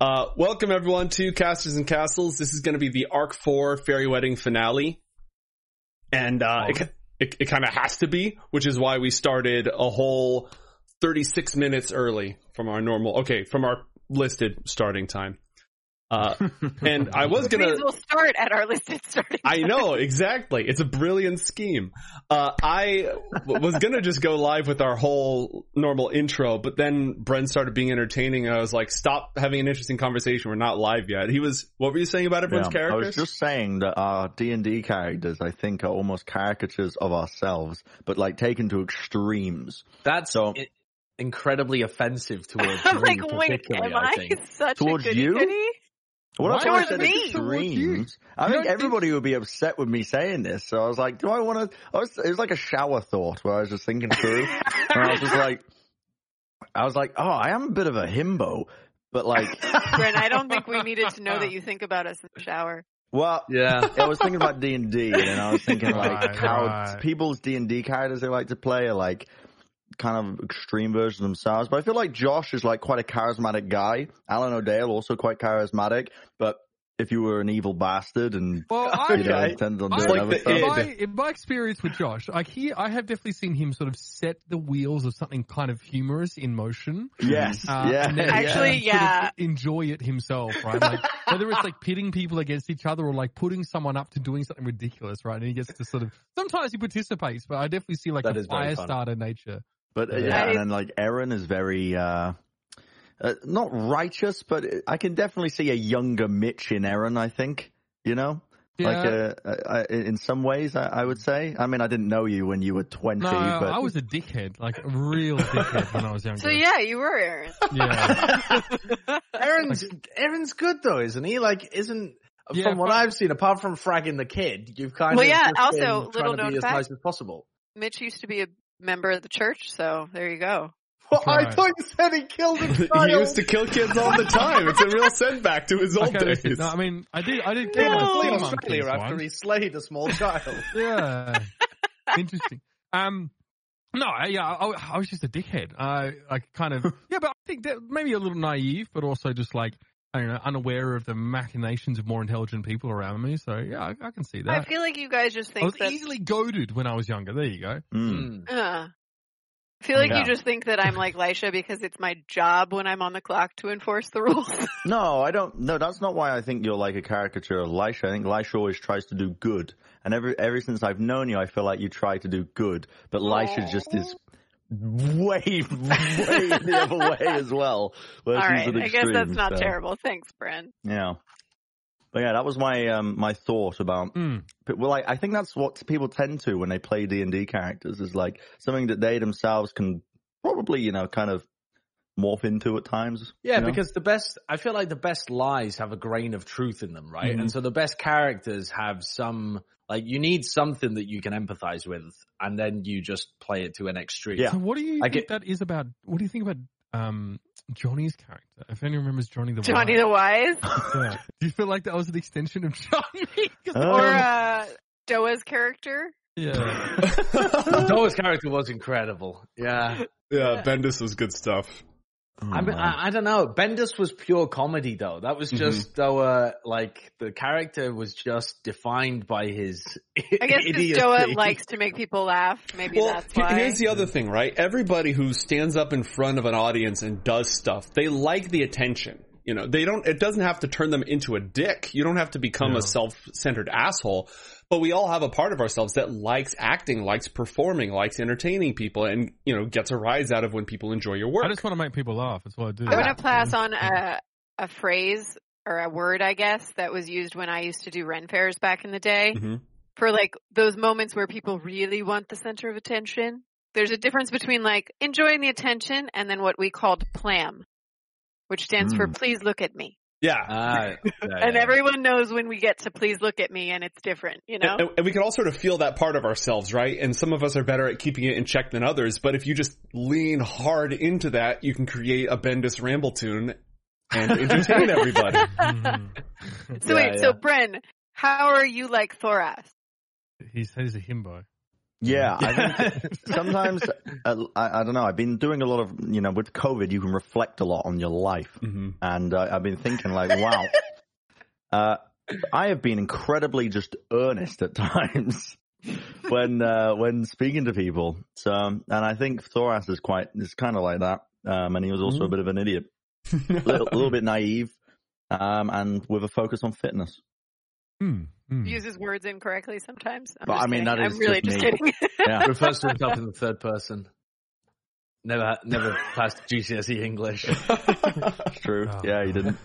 Uh, welcome everyone to Casters and Castles. This is going to be the Arc 4 Fairy Wedding finale. And, uh, it, it, it kind of has to be, which is why we started a whole 36 minutes early from our normal, okay, from our listed starting time. Uh, and I was gonna. We'll start at our listed starting. I know exactly. It's a brilliant scheme. Uh, I w- was gonna just go live with our whole normal intro, but then Brent started being entertaining, and I was like, "Stop having an interesting conversation. We're not live yet." He was. What were you saying about everyone's Yeah, I characters? was just saying that our D and D characters, I think, are almost caricatures of ourselves, but like taken to extremes. That's So- i- incredibly offensive towards I'm me, like, wait, particularly, am I I, think. such Towards a goody you? goody? Well, that's Why why I towards said me? extremes. I You think don't everybody would be upset with me saying this. So I was like, do I want to? Was, it was like a shower thought where I was just thinking through, and I was just like, I was like, oh, I am a bit of a himbo, but like, Brent, I don't think we needed to know that you think about us in the shower. well, Yeah. I was thinking about D and D, and I was thinking like Right, how right. people's D and D characters they like to play are like kind of extreme versions of themselves. But I feel like Josh is like quite a charismatic guy. Alan O'Dale also quite charismatic. But if you were an evil bastard and Well, I, you know Okay. intended on I- doing like other the stuff, in, my, in my experience with Josh, like he, I have definitely seen him sort of set the wheels of something kind of humorous in motion. yes, Uh, yeah, and then Actually, sort of yeah. enjoy it himself, right? Like whether it's like pitting people against each other or like putting someone up to doing something ridiculous, right? And he gets to sort of sometimes he participates, but I definitely see like That a is fire starter nature. But uh, Yeah. yeah, and then like Aaron is very uh, uh not righteous, but I can definitely see a younger Mitch in Aaron. I think you know. Like uh, uh, in some ways, I, I would say. I mean, I didn't know you when you were twenty, No, but I was a dickhead, like a real dickhead when I was younger. So yeah, you were Aaron. yeah. Aaron's Aaron's good though, isn't he? Like, isn't Yeah, from what but- I've seen, apart from fragging the kid, you've kind Well, of yeah, just also, been little known be as fact. nice as possible. Mitch used to be a member of the church, so there you go. Well, right. I thought you said he killed a he used to kill kids all the time. It's a real setback to his old Okay, days. no, I mean, I did, I did kill He my was sea Australia after once. he slayed a small child. Yeah. Interesting. Um, no, I, yeah, I, I was just a dickhead. I, I kind of, yeah, but I think that maybe a little naive, but also just like, I don't know, unaware of the machinations of more intelligent people around me. So yeah, I, I can see that. I feel like you guys just think I was think that. easily goaded when I was younger. There you go. Mm. Uh, I feel like Yeah. you just think that I'm like Lisha because it's my job when I'm on the clock to enforce the rules. No, I don't. No, that's not why I think you're like a caricature of Lisha. I think Lisha always tries to do good, and ever ever since I've known you, I feel like you try to do good, but Lisha just is way, way the other way as well. where All she's I guess that's not so, terrible. Thanks, Bren. Yeah, but yeah, that was my um my thought about. Mm. But well, I, I think that's what people tend to when they play D and D characters is like something that they themselves can probably you know kind of morph into at times. Yeah, you know? because the best, I feel like the best lies have a grain of truth in them, right? Mhm. And so the best characters have some, like, you need something that you can empathize with, and then you just play it to an extreme. Yeah. So what do you I think get- that is about? What do you think about um, Johnny's character? If anyone remembers Johnny the Johnny Wise. the Wise yeah. Do you feel like that was an extension of Johnny? 'Cause the- Um, or uh, Doa's character. yeah. Doa's character was incredible. Yeah. yeah, Bendis was good stuff. Oh, I, mean. I, I don't know. Bendis was pure comedy, though. That was just though, uh, like the character was just defined by his. I guess because idiocy. Doa likes to make people laugh. Maybe Well, that's why. here's the other thing, right? Everybody who stands up in front of an audience and does stuff, they like the attention. You know, they don't, it doesn't have to turn them into a dick. You don't have to become No. a self-centered asshole, but we all have a part of ourselves that likes acting, likes performing, likes entertaining people and, you know, gets a rise out of when people enjoy your work. I just want to make people laugh. That's what I do. I'm gonna pass on a a phrase or a word, I guess, that was used when I used to do Ren fairs back in the day Mhm. for like those moments where people really want the center of attention. There's a difference between like enjoying the attention and then what we called PLAM, which stands for Mm. please look at me. Yeah. Ah, yeah, And yeah. everyone knows when we get to please look at me and it's different, you know? And, and we can all sort of feel that part of ourselves, right? And some of us are better at keeping it in check than others. But if you just lean hard into that, you can create a Bendis ramble tune and entertain everybody. Mhm. So Yeah, wait, so. Bren, how are you like Thoras? He's he's a himbo. Yeah, I think sometimes uh, I, I don't know. I've been doing a lot of you know with COVID, you can reflect a lot on your life, hmm and uh, I've been thinking like, wow, uh, I have been incredibly just earnest at times when uh, when speaking to people. So, and I think Thoras is quite is kind of like that, um, and he was also a bit of an idiot, a little, little bit naive, um, and with a focus on fitness. Hmm, hmm. Uses words incorrectly sometimes. I'm But, I mean, kidding. that is I'm really just just me. kidding. Yeah, Refers to himself in the third person. Never, never passed GCSE English. true. Oh, yeah, he didn't.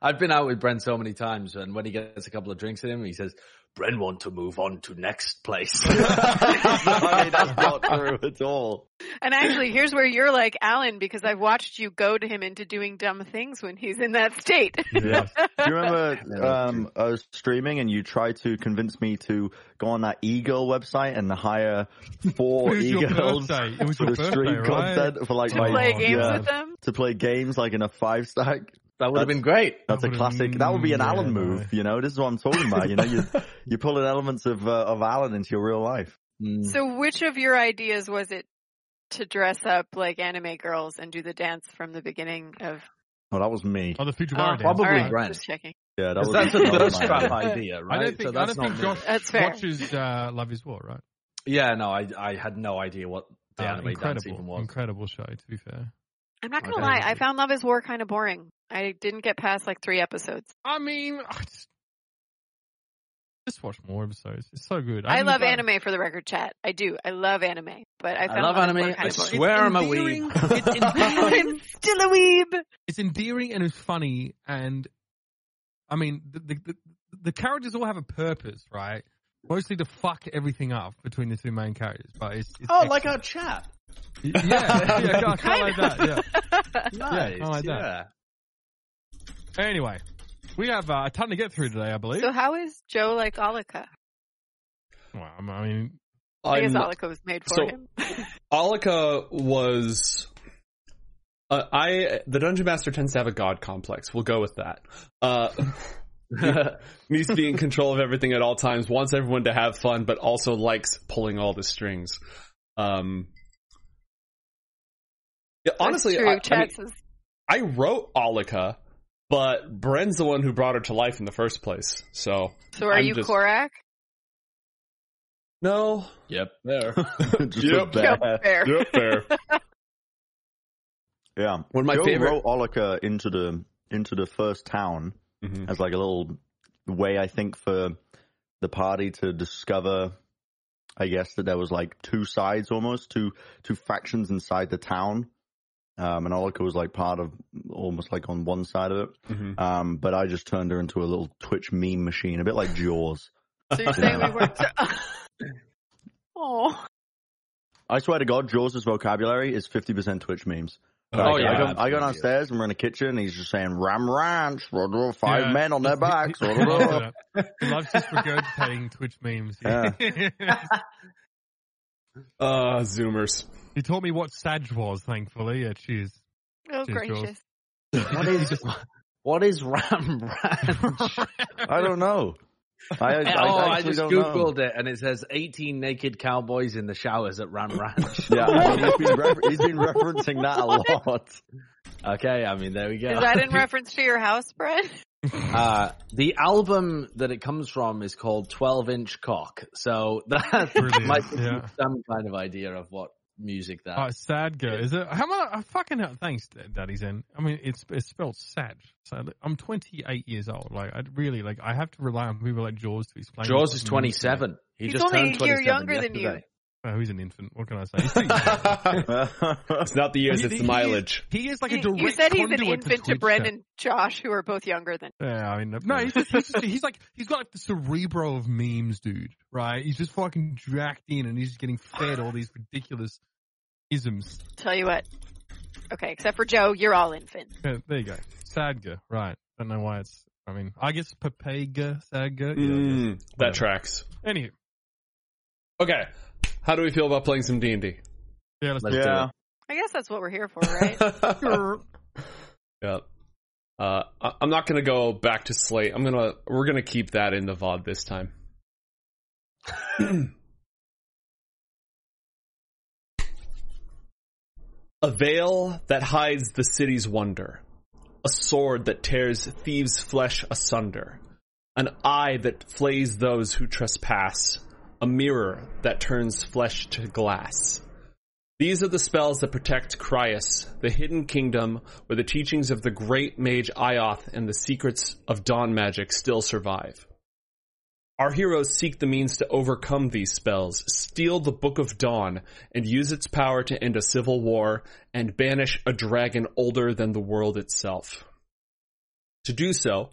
I've been out with Brent so many times, and when he gets a couple of drinks in him, he says, "Brent want to move on to next place." I mean, that's not true at all. and actually, here's where you're like Alan because I've watched you goad him into doing dumb things when he's in that state. Yes. Do you remember um, I was streaming and you tried to convince me to go on that e-girl website and hire four It was your e-girls birthday. It for the stream right? content for like to my play games yeah, with them. to play games like in a five stack. That would have been great. That's a would've- classic. That would be an yeah, Alan no. move. You know, this is what I'm talking about. You know, you you're pulling elements of uh, of Alan into your real life. Mm. So, which of your ideas was it to dress up like anime girls and do the dance from the beginning of? Oh, that was me. Oh, the future Oh, Mario dance. probably all right, Brent. just checking. Yeah, that was. That's a that thirst trap idea. idea, right? I don't think, so I that's don't think not Josh. That's fair. watches uh, Love Is War, right? Yeah, no, I I had no idea what the Uh, anime dance even was. incredible show. To be fair, I'm not gonna Okay. lie, I found Love Is War kind of boring. I didn't get past like three episodes. I mean, just, just watch more episodes. It's so good. I, haven't love got- anime for the record, chat. I do. I love anime, but I I love Love anime. I of boring. swear I'm a endearing. weeb. It's endearing. I'm still a weeb. it's endearing and it's funny and I mean the, the the the characters all have a purpose, right? Mostly to fuck everything up between the two main characters, but it's, it's Oh, like our chat. Yeah, yeah, kind of, kind of like that. Yeah. Nice. I like that. Anyway, we have uh, a ton to get through today, I believe. so how is Joe like Alika? well, I'm- mean, I guess Alika was made for so- him. Alika was. Uh, I the dungeon master tends to have a god complex. We'll go with that. Uh, needs to be in control of everything at all times. Wants everyone to have fun, but also likes pulling all the strings. Um, yeah, honestly, true. I, I, mean, I wrote Alika, but Bren's the one who brought her to life in the first place. So So are I'm you just- Korak? no, Yep. There. Yep. There. Yep, There. Yeah. One of my Joe favorite- wrote Olika into the into the first town Mhm. as like a little way, I think, for the party to discover. I guess that there was like two sides almost, two two factions inside the town. Um, and Olika was like part of almost like on one side of it. Mhm. Um, but I just turned her into a little Twitch meme machine, a bit like Jaws. So you're saying we weren't. oh, I swear to God, Jaws' vocabulary is 50% Twitch memes. Oh, Like, yeah, I, go, I go downstairs and we're in the kitchen and he's just saying Ram Ranch, blah, blah, five Yeah. men on their backs. He, blah, he blah, loves blah. it. Loves just regurgitating Twitch memes. Yeah. Uh, Zoomers. He taught me what Sag was, thankfully. Yeah, cheers. oh Cheers, Jules. gracious. What is what is Ram Ranch? I don't know. I, I, oh, I I actually just don't know. googled it, and it says 18 naked cowboys in the showers at Ram Ranch. Yeah, I mean, he's, been refer- he's been referencing that a lot. okay, I mean there we go. Is that in reference to your house, Brett? Uh, the album that it comes from is called 12 Inch Cock. So that Brilliant, might give you yeah. some kind of idea of what music that Oh, Sadga. Is it? How much? I fucking hell. Thanks, Daddy Zen. I mean, it's it's spelled Sad. So I'm 28 years old. Like, I really like. I have to rely on people like Jaws to explain. Jaws what is it means. 27. He He's just only turned a year 27 younger than you. Yesterday. Oh, he's an infant. What can I say? He's too young. it's not the years, He- it's he- the mileage. He is like a You, direct you said he's an conduit to infant to Twitch Brett chat. and Josh, who are both younger than. Yeah, I mean, no, he's just, he's, just, he's like, he's got like the cerebro of memes, dude, right? He's just fucking dragged in and he's just getting fed all these ridiculous isms. Tell you what. Okay, except for Joe, you're all infant. Yeah, there you go. Sadga, right. I don't know why it's, I mean, I guess Papega, Sadga. Yeah, I guess. Mm, that tracks. Anywho, Okay, how do we feel about playing some D and D? Yeah, let's let's yeah. I guess that's what we're here for, right? yeah. Uh, I'm not gonna go back to Slate. I'm gonna we're gonna keep that in the VOD this time. a veil that hides the city's wonder, a sword that tears thieves' flesh asunder, an eye that flays those who trespass, a mirror that turns flesh to glass. These are the spells that protect Cryas, the hidden kingdom where the teachings of the great mage Ioth and the secrets of dawn magic still survive. Our heroes seek the means to overcome these spells, steal the Book of Dawn, and use its power to end a civil war and banish a dragon older than the world itself. To do so,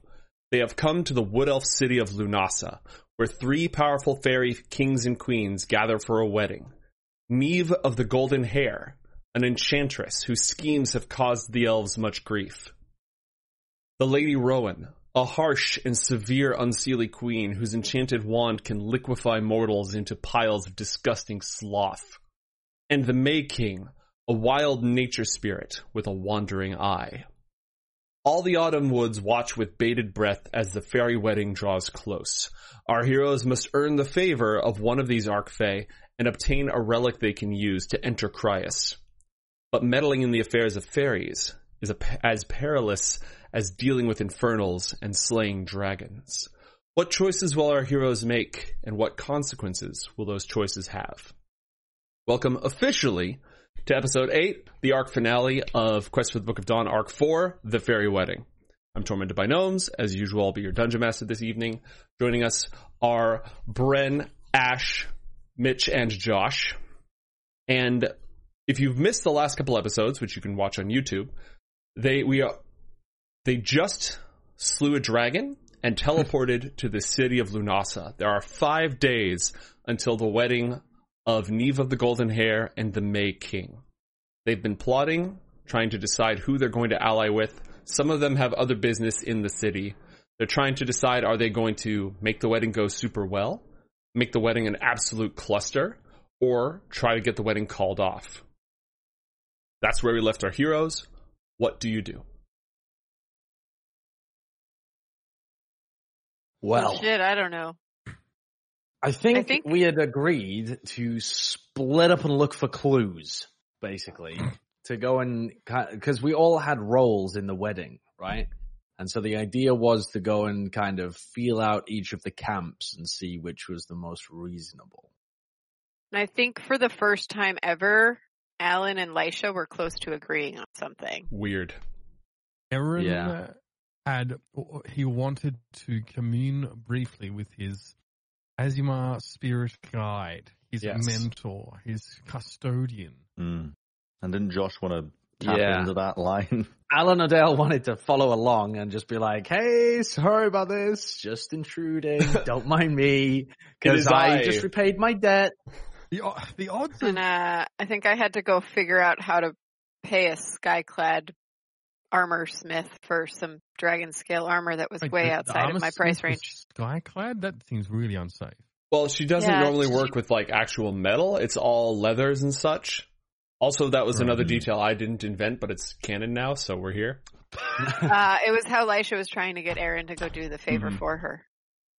they have come to the wood elf city of Lunasa, where three powerful fairy kings and queens gather for a wedding. Neve of the Golden Hair, an enchantress whose schemes have caused the elves much grief. The Lady Rowan, a harsh and severe unseelie queen whose enchanted wand can liquefy mortals into piles of disgusting sloth. And the May King, a wild nature spirit with a wandering eye. All the autumn woods watch with bated breath as the fairy wedding draws close. Our heroes must earn the favor of one of these Archfey and obtain a relic they can use to enter Cryas. But meddling in the affairs of fairies is a, as perilous as dealing with infernals and slaying dragons. What choices will our heroes make, and what consequences will those choices have? Welcome officially to episode 8, the arc finale of Quest for the Book of Dawn, arc 4, The Fairy Wedding. I'm tormented by gnomes. As usual, I'll be your dungeon master this evening. Joining us are Bren, Ash, Mitch, and Josh. And if you've missed the last couple episodes, which you can watch on YouTube, they we are they just slew a dragon and teleported to the city of Lunasa. There are five days until the wedding of Neve of the Golden Hair and the May King. They've been plotting, trying to decide who they're going to ally with. Some of them have other business in the city. They're trying to decide are they going to make the wedding go super well, make the wedding an absolute cluster, or try to get the wedding called off. That's where we left our heroes. What do you do? Well, Shit, I don't know. I think, I think- we had agreed to split up and look for clues, basically, to go and because we all had roles in the wedding, right? And so the idea was to go and kind of feel out each of the camps and see which was the most reasonable. And I think for the first time ever, Alan and Lisha were close to agreeing on something. Weird. Aaron Yeah. uh, had he wanted to commune briefly with his Aasimar spirit guide, his Yes. mentor, his custodian. Mm. And didn't Josh want to tap Yeah. into that line? Alan O'Dell wanted to follow along and just be like, "Hey, sorry about this, just intruding. Don't mind me, because I I. just repaid my debt." The the odds of And uh, I think I had to go figure out how to pay a skyclad armor smith for some dragon scale armor that was like, way the- the outside of my price range. Skyclad? That seems really unsafe. Well, she doesn't Yeah, normally she- work with like actual metal. It's all leathers and such. Also, that was another detail I didn't invent, but it's canon now, so we're here. Uh, it was how Lisha was trying to get Aaron to go do the favor Mhm. for her.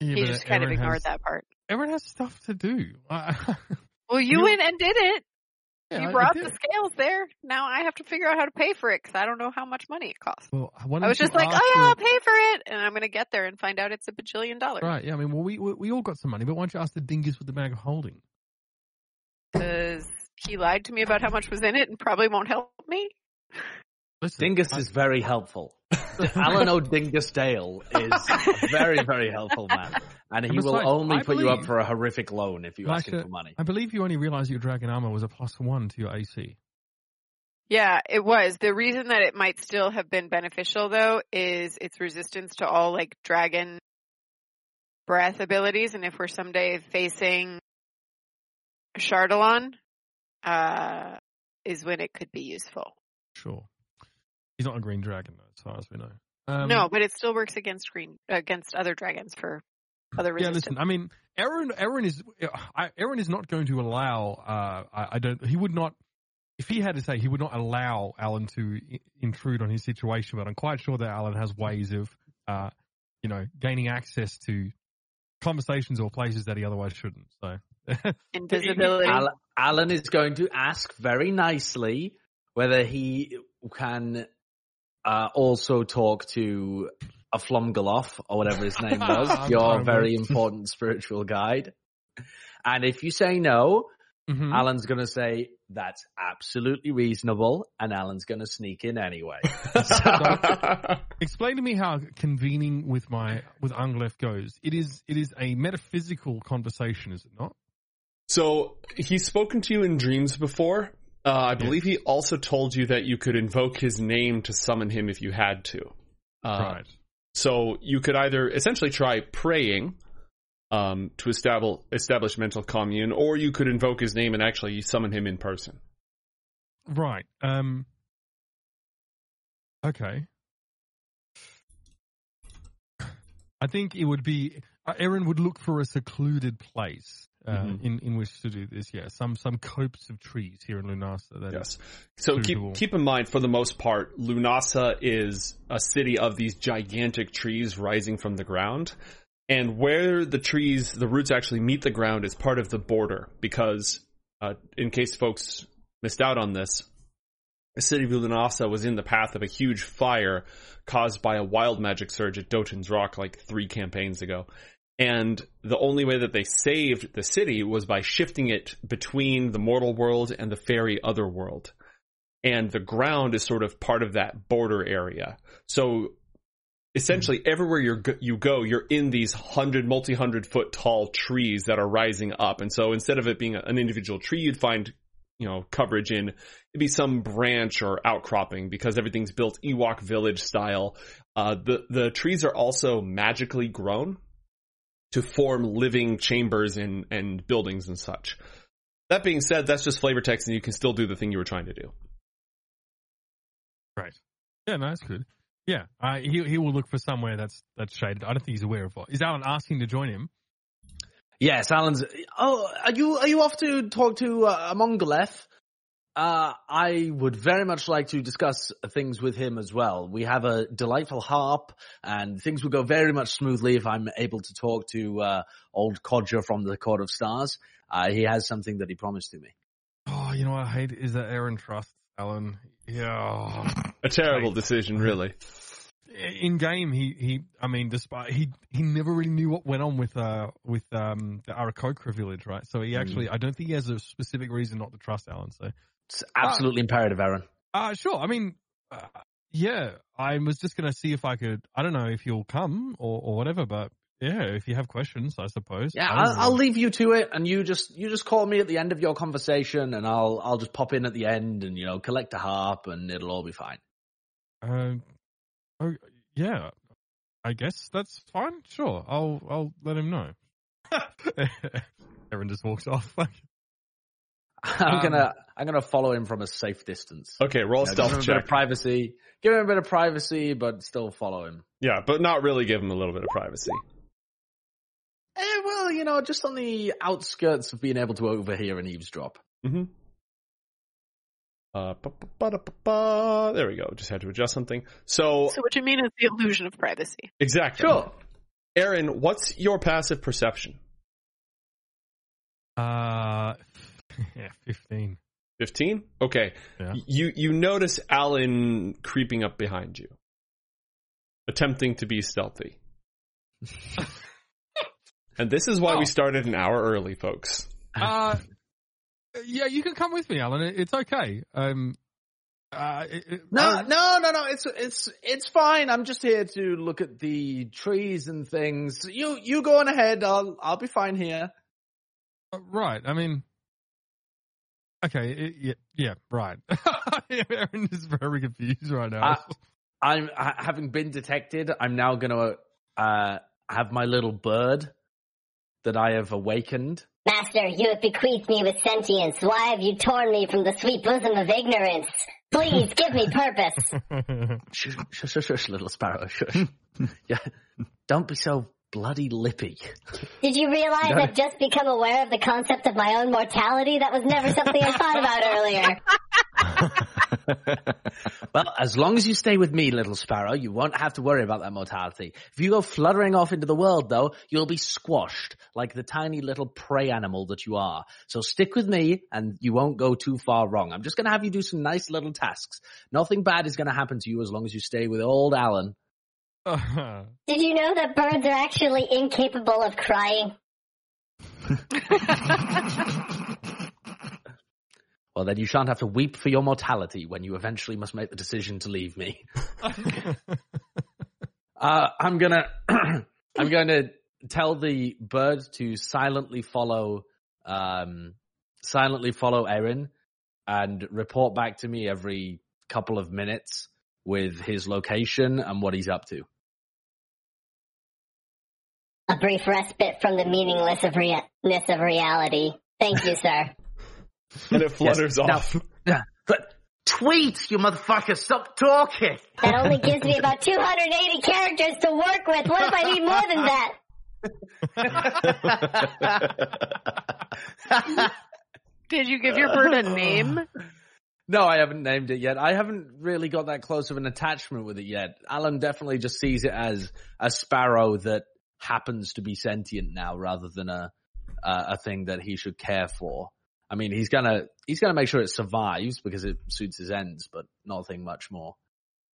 Yeah, He just kind of ignored has, that part. Aaron has stuff to do. Well, you You- went and did it. Yeah, you brought the scales there. Now I have to figure out how to pay for it because I don't know how much money it costs. Well, I was just like, oh yeah, I'll pay for it, and I'm going to get there and find out it's a bajillion dollars. Right, yeah, I mean, well, we, we we all got some money, but why don't you ask the dingus with the bag of holding? Because he lied to me about how much was in it and probably won't help me. Listen, Dingus I- is very helpful. Alan O'Dingus Dale is a very, very helpful man. And he And will besides, only I put you up for a horrific loan if you ask him Elisha, for money. I believe you only realized your dragon armor was a plus one to your AC. Yeah, it was. The reason that it might still have been beneficial though is its resistance to all like dragon breath abilities and if we're someday facing Chardalon, uh is when it could be useful. Sure. He's not a green dragon, though, as far as we know. Um, no, but it still works against green against other dragons for other reasons. Yeah, listen. I mean, Aaron. Aaron is. I, Aaron is not going to allow. Uh, I, I don't. He would not. If he had to say, he would not allow Alan to I- intrude on his situation. But I'm quite sure that Alan has ways of, uh, you know, gaining access to conversations or places that he otherwise shouldn't. So, Invisibility. Al- Alan is going to ask very nicely whether he can uh, also talk to a Flumgaloff or whatever his name was, your very important spiritual guide. And if you say no, Mhm. Alan's going to say that's absolutely reasonable, and Alan's going to sneak in anyway. Explain to me how convening with my with Unglef goes. It is it is a metaphysical conversation, is it not? so he's spoken to you in dreams before. Uh, I believe he also told you that you could invoke his name to summon him if you had to. Uh, right. So you could either essentially try praying um, to establish establish mental commune, or you could invoke his name and actually summon him in person. Right. Um. Okay. I think it would be uh, Aaron would look for a secluded place uh, Mhm. in in which to do this. Yeah, some some copse of trees here in Lunasa. That Yes. So suitable. keep keep in mind, for the most part, Lunasa is a city of these gigantic trees rising from the ground, and where the trees, the roots actually meet the ground, is part of the border. Because, uh, in case folks missed out on this, the city of Lunasa was in the path of a huge fire caused by a wild magic surge at Doton's Rock like three campaigns ago. And the only way that they saved the city was by shifting it between the mortal world and the fairy other world. And the ground is sort of part of that border area. So essentially everywhere you're, go- you go, you're in these hundred, multi-hundred foot tall trees that are rising up. And so instead of it being an individual tree, you'd find, you know, coverage in, it'd be some branch or outcropping because everything's built Ewok village style. Uh, the, the trees are also magically grown to form living chambers and, and buildings and such. That being said, that's just flavor text and you can still do the thing you were trying to do. Right. Yeah, no, that's good. Yeah, uh, he he will look for somewhere that's that's shaded. I don't think he's aware of what. Is Alan asking to join him? yes, Alan's. Oh, are you are you off to talk to uh, Mongoleth? Uh, I would very much like to discuss things with him as well. We have a delightful harp, and things would go very much smoothly if I'm able to talk to uh, old Codger from the Court of Stars. Uh, he has something that he promised to me. Oh, you know what I hate is that Aaron trusts Alan. Yeah. A terrible Right. decision, really. In game, he he. I mean, despite he he never really knew what went on with uh with um the Aarakocra village, right? So he actually, I don't think he has a specific reason not to trust Alan. So It's absolutely imperative, Aaron. Uh, sure. I mean, uh, yeah, I was just going to see if I could, I don't know if you'll come or, or whatever, but yeah, if you have questions, I suppose. Yeah, I I'll, I'll leave you to it, and you just you just call me at the end of your conversation, and I'll I'll just pop in at the end, and you know collect a harp, and it'll all be fine. Um, oh, yeah, I guess that's fine. Sure. I'll, I'll let him know. Aaron just walks off. I'm Um, gonna I'm gonna follow him from a safe distance. Okay, roll a You know, give him stealth a bit of check. privacy. Give him a bit of privacy, but still follow him. Yeah, but not really give him a little bit of privacy. Eh, well, you know, just on the outskirts of being able to overhear and eavesdrop. Mm-hmm. Uh. There we go. Just had to adjust something. So, So what you mean is the illusion of privacy. exactly. Sure. Aaron, what's your passive perception? Uh, yeah, 15. 15? Okay. Yeah. You, you notice Alan creeping up behind you. Attempting to be stealthy. and this is why Oh. we started an hour early, folks. Uh, yeah, you can come with me, Alan. It's okay. Um, uh, it, it- No, I- no, no, no. It's it's it's fine. I'm just here to look at the trees and things. You you go on ahead. I'll I'll be fine here. Uh, Right. I mean, okay. It, yeah, yeah. Right. Aaron is very confused right now. I'm ha- having been detected. I'm now gonna uh have my little bird that I have awakened. Master, you have bequeathed me with sentience. Why have you torn me from the sweet bosom of ignorance? Please give me purpose. Shush, shush, shush, shush little sparrow. Shush. yeah, don't be so bloody lippy. Did you realize No. I've just become aware of the concept of my own mortality? That was never something I thought about earlier. Well, as long as you stay with me, little sparrow, you won't have to worry about that mortality. If you go fluttering off into the world, though, you'll be squashed like the tiny little prey animal that you are. So stick with me and you won't go too far wrong. I'm just going to have you do some nice little tasks. Nothing bad is going to happen to you as long as you stay with old Alan. Did you know that birds are actually incapable of crying? Well, then you shan't have to weep for your mortality when you eventually must make the decision to leave me. Uh, I'm gonna, I'm going to tell the bird to silently follow, um, silently follow Aaron and report back to me every couple of minutes with his location and what he's up to. A brief respite from the meaninglessness of, rea- of reality. Thank you, sir. And it flutters Now- off. Yeah, but tweet, you motherfucker! Stop talking. That only gives me about 280 characters to work with. What if I need more than that? Did you give your bird a name? No, I haven't named it yet. I haven't really got that close of an attachment with it yet. Alan definitely just sees it as a sparrow that happens to be sentient now rather than a a, a thing that he should care for. I mean, he's gonna he's gonna make sure it survives because it suits his ends, but nothing much more.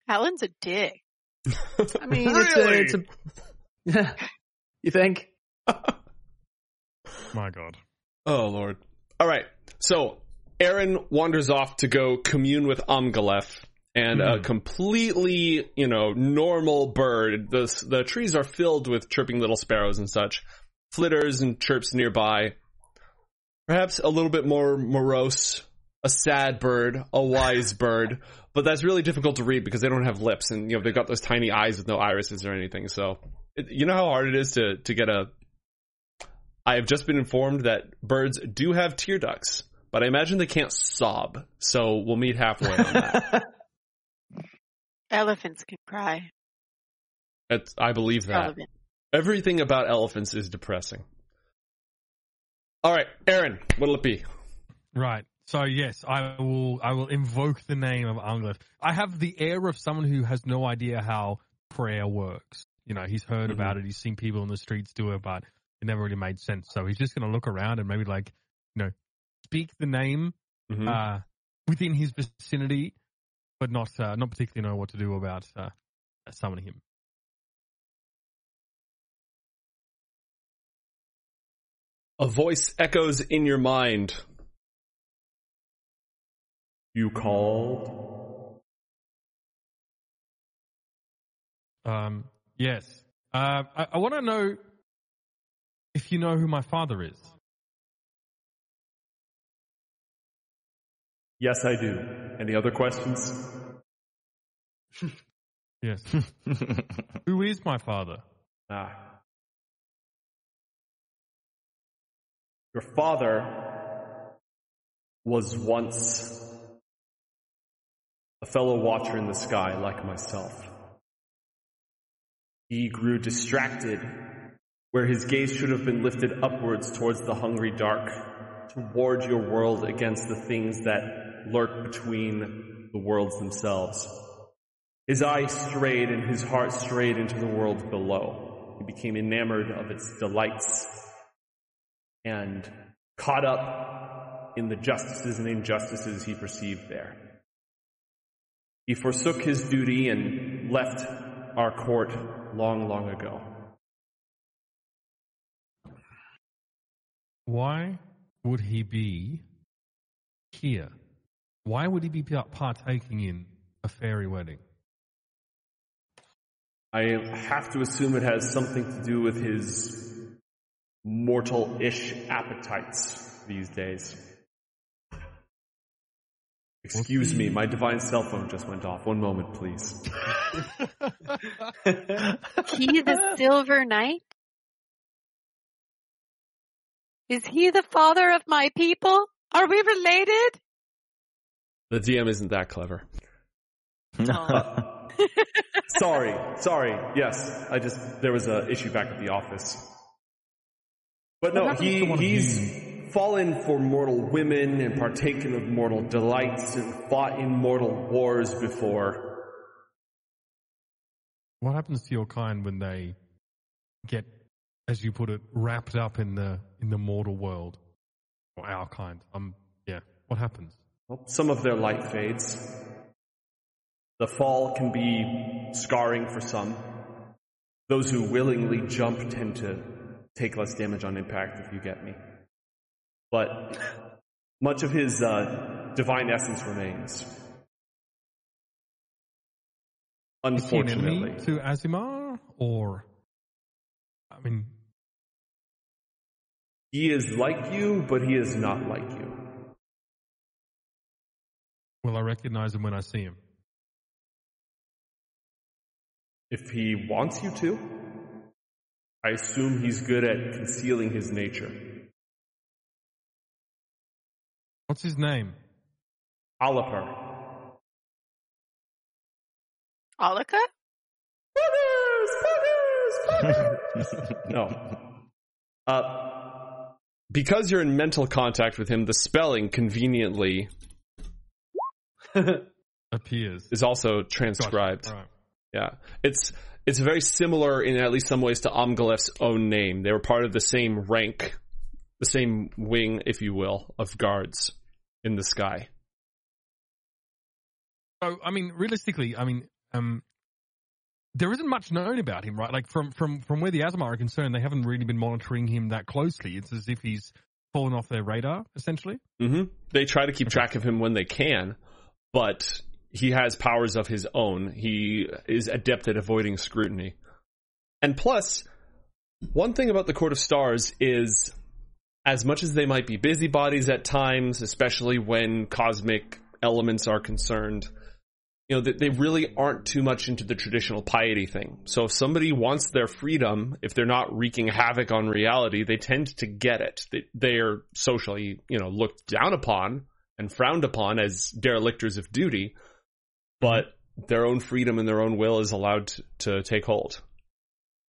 Alan's a dick. I mean, it's a, it's a you think? My God. Oh lord. All right. So Aaron wanders off to go commune with Amgalef and a hmm. completely, you know, normal bird. The the trees are filled with chirping little sparrows and such. Flitters and chirps nearby. Perhaps a little bit more morose, a sad bird, a wise bird, but that's really difficult to read because they don't have lips and you know they've got those tiny eyes with no irises or anything. So, it, you know how hard it is to to get a I have just been informed that birds do have tear ducts, but I imagine they can't sob. So we'll meet halfway on that. Elephants can cry. It's, I believe that. Relevant. Everything about elephants is depressing. All right, Aaron, what'll it be? Right. So yes, I will. I will invoke the name of Anglif. I have the air of someone who has no idea how prayer works. You know, he's heard about it. He's seen people in the streets do it, but it never really made sense. So he's just going to look around and maybe like, you know, speak the name Mhm. uh, within his vicinity, but not uh, not particularly know what to do about uh, summoning him. A voice echoes in your mind. You called? Um, yes. Uh, I, I want to know if you know who my father is. Yes, I do. Any other questions? Yes. who is my father? Ah. Your father was once a fellow watcher in the sky like myself. He grew distracted where his gaze should have been lifted upwards towards the hungry dark, toward your world against the things that lurk between the worlds themselves. His eyes strayed and his heart strayed into the world below. He became enamored of its delights and caught up in the justices and injustices he perceived there. He forsook his duty and left our court long, long ago. Why would he be here? Why would he be partaking in a fairy wedding? I have to assume it has something to do with his mortal-ish appetites these days. Excuse me, my divine cell phone just went off. One moment, please. He the Silver Knight? Is he the father of my people? Are we related? The DM isn't that clever. Oh. Sorry, sorry. Yes, I just there was a issue back at the office. But no, he to one of he's you? fallen for mortal women and partaken of mortal delights and fought in mortal wars before. What happens to your kind when they get, as you put it, wrapped up in the in the mortal world? Or our kind. Um yeah. What happens? Well, some of their light fades. The fall can be scarring for some. Those who willingly jump tend to take less damage on impact, if you get me. But much of his uh, divine essence remains. Is he an enemy Unfortunately. to Aasimar or I mean He is like you, but he is not like you. Will I recognize him when I see him? If he wants you to, I assume he's good at concealing his nature. What's his name? Alipar. Alika? No. Uh, because you're in mental contact with him, the spelling conveniently Appears. is also transcribed. Right. Yeah, it's it's very similar in at least some ways to Omgalef's own name. They were part of the same rank, the same wing, if you will, of guards in the sky. So, I mean, realistically, I mean, um, there isn't much known about him, right? Like from from from where the Aasimar are concerned, they haven't really been monitoring him that closely. It's as if he's fallen off their radar, essentially. hmm They try to keep track of him when they can, but he has powers of his own. He is adept at avoiding scrutiny. And plus, one thing about the Court of Stars is, as much as they might be busybodies at times, especially when cosmic elements are concerned, you know, they, they really aren't too much into the traditional piety thing. So if somebody wants their freedom, if they're not wreaking havoc on reality, they tend to get it. They are socially, you know, looked down upon and frowned upon as derelictors of duty, but their own freedom and their own will is allowed to, to take hold.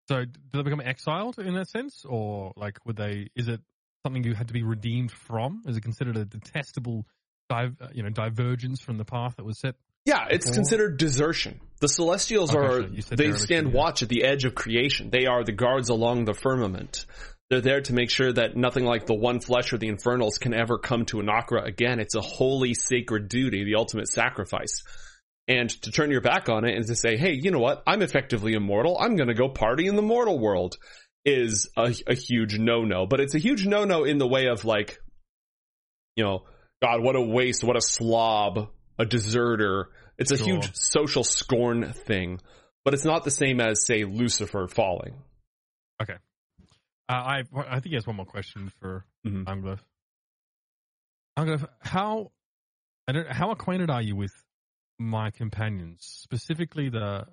So, do they become exiled in that sense, or like would they? Is it something you had to be redeemed from? Is it considered a detestable, uh, you know, divergence from the path that was set? Yeah, it's Or- considered desertion. The Celestials Okay, are sure. they dereliction, stand watch at the edge of creation. They are the guards along the firmament. They're there to make sure that nothing like the One Flesh or the Infernals can ever come to Anakra again. It's a holy, sacred duty, the ultimate sacrifice. And to turn your back on it and to say, hey, you know what? I'm effectively immortal. I'm gonna go party in the mortal world is a, a huge no-no. But it's a huge no-no in the way of like, you know, God, what a waste, what a slob, a deserter. It's a Sure. huge social scorn thing, but it's not the same as, say, Lucifer falling. Uh, I I think he has one more question for. Anglo. Anglo, how I don't how acquainted are you with my companions, specifically the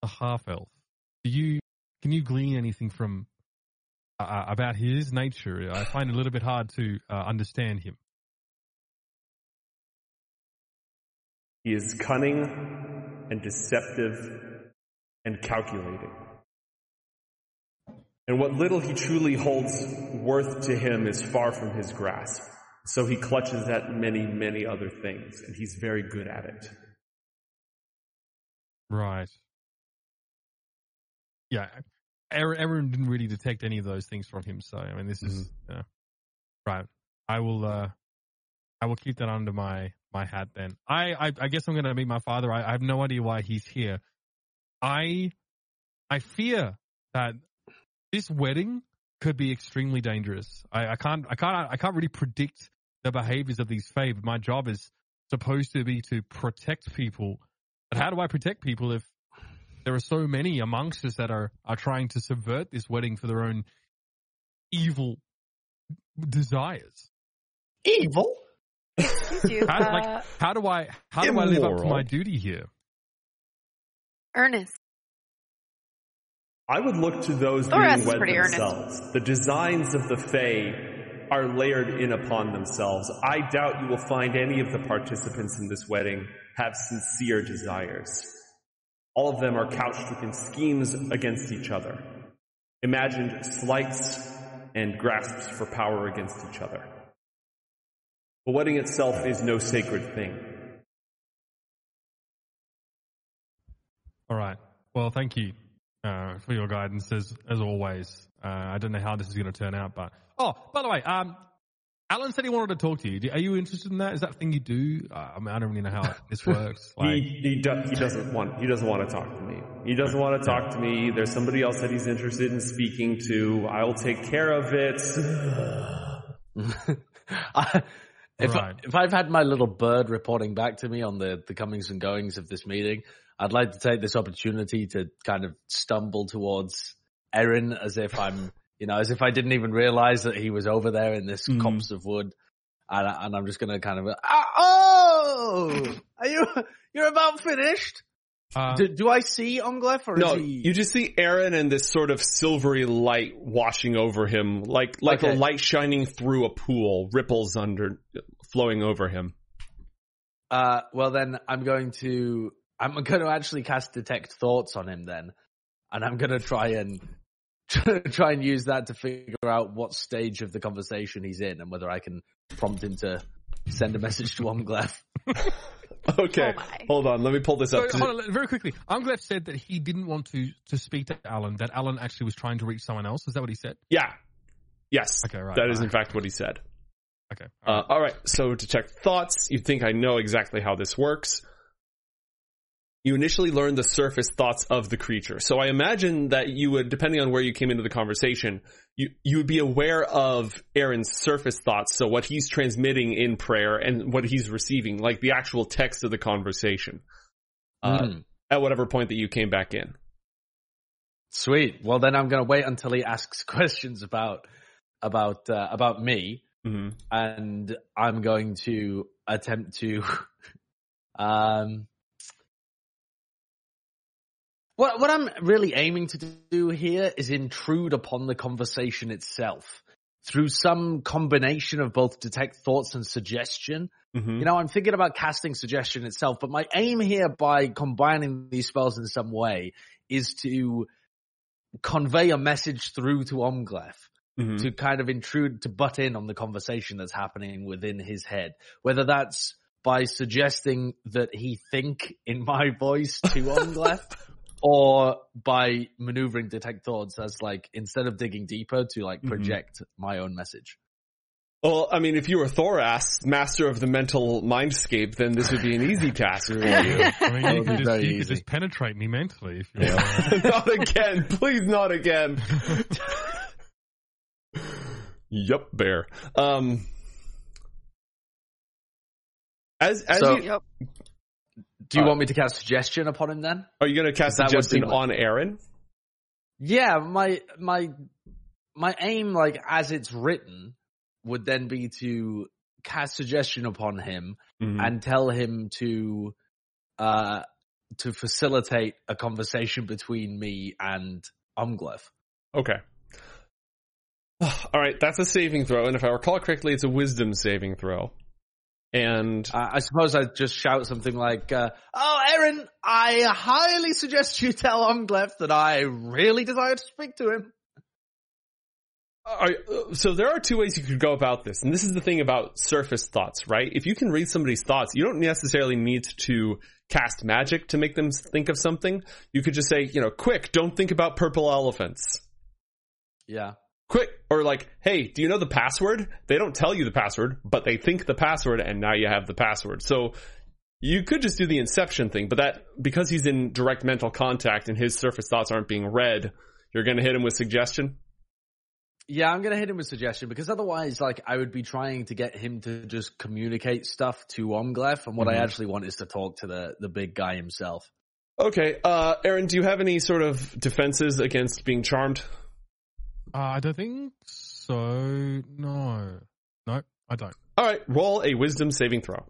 the half elf? Do you can you glean anything from uh, about his nature? I find it a little bit hard to uh, understand him. He is cunning and deceptive and calculating. And what little he truly holds worth to him is far from his grasp. So he clutches at many, many other things, and he's very good at it. Right. Yeah. Aaron, Aaron didn't really detect any of those things from him, so I mean, this is yeah. right. I will. uh I will keep that under my my hat. Then I I, I guess I'm going to meet my father. I, I have no idea why he's here. I I fear that this wedding could be extremely dangerous. I, I can't I can't I can't really predict the behaviors of these Fae. My job is supposed to be to protect people. But how do I protect people if there are so many amongst us that are, are trying to subvert this wedding for their own evil desires? Evil? How, uh, like, how do I how do I live up to my duty here? Ernest. I would look to those Thoras being wed pretty earnest. themselves. The designs of the Fae are layered in upon themselves. I doubt you will find any of the participants in this wedding have sincere desires. All of them are couched within schemes against each other, imagined slights and grasps for power against each other. The wedding itself is no sacred thing. All right. Well, thank you uh, for your guidance as as always. Uh, I don't know how this is going to turn out, but oh, by the way, um, Alan said he wanted to talk to you. Do- Are you interested in that? Is that a thing you do? Uh, I mean, I don't really know how this works. Like, he he, do, he doesn't want he doesn't want to talk to me. He doesn't want to talk to me. There's somebody else that he's interested in speaking to. I'll take care of it. I- if, I, if I've had my little bird reporting back to me on the, the comings and goings of this meeting, I'd like to take this opportunity to kind of stumble towards Aaron as if I'm, you know, as if I didn't even realize that he was over there in this Mhm. copse of wood. And, I- and I'm just going to kind of, ah, oh, are you, you're about finished? Uh, Do, do I see Onglef or No, is he? you just see Aaron and this sort of silvery light washing over him, like like Okay. a light shining through a pool, ripples under flowing over him. Uh, well then I'm going to, I'm going to actually cast detect thoughts on him then. And I'm going to try and, try and use that to figure out what stage of the conversation he's in and whether I can prompt him to send a message to Omglef. Okay, Oh my. hold on, let me pull this so, up. hold on, very quickly. Unglef said that he didn't want to to speak to Alan. That Alan actually was trying to reach someone else. Is that what he said? Yeah, yes, Okay, right. that is in fact what he said. Okay. Uh, all right, so detect thoughts. You think I know exactly how this works. You initially learn the surface thoughts of the creature. So I imagine that you would, depending on where you came into the conversation, you, you would be aware of Aaron's surface thoughts. So what he's transmitting in prayer and what he's receiving, like the actual text of the conversation, uh, Mm. at whatever point that you came back in. Sweet. Well then I'm going to wait until he asks questions about, about, uh, about me. hmm and I'm going to attempt to um what what I'm really aiming to do here is intrude upon the conversation itself through some combination of both detect thoughts and suggestion. hmm You know, I'm thinking about casting suggestion itself, but my aim here by combining these spells in some way is to convey a message through to Omglef hmm to kind of intrude, to butt in on the conversation that's happening within his head. Whether that's by suggesting that he think in my voice to Onglef, or by maneuvering detect thoughts as like, instead of digging deeper to like Mhm. project my own message. Well, I mean, if you were Thoras, master of the mental mindscape, then this would be an easy task for you. I mean, you would could, just, you could just penetrate me mentally if you want. not again. Please not again. yup, bear. Um, as as So- you, Yep. Do you Uh, want me to cast suggestion upon him then? are you going to cast suggestion on Aaron? Yeah, my, my, my aim, like, as it's written, would then be to cast suggestion upon him Mhm. and tell him to uh to facilitate a conversation between me and Umglef. Okay. All right, that's a saving throw, and if I recall correctly, it's a wisdom saving throw. And Uh, I suppose I'd just shout something like, uh, "Oh, Aaron, I highly suggest you tell Umglef that I really desire to speak to him." Are, so there are two ways you could go about this, and this is the thing about surface thoughts, right? If you can read somebody's thoughts, you don't necessarily need to cast magic to make them think of something. You could just say, you know, quick, don't think about purple elephants. Yeah. Quick, or like, hey, do you know the password? They don't tell you the password, but they think the password, and now you have the password. So you could just do the inception thing, but that because he's in direct mental contact and his surface thoughts aren't being read, you're going to hit him with suggestion. Yeah, I'm gonna hit him with suggestion because otherwise, like, I would be trying to get him to just communicate stuff to Umglef, and what Mhm. I actually want is to talk to the the big guy himself. Okay, uh, Aaron, do you have any sort of defenses against being charmed? Uh, I don't think so. No. No, I don't. All right, roll a wisdom saving throw.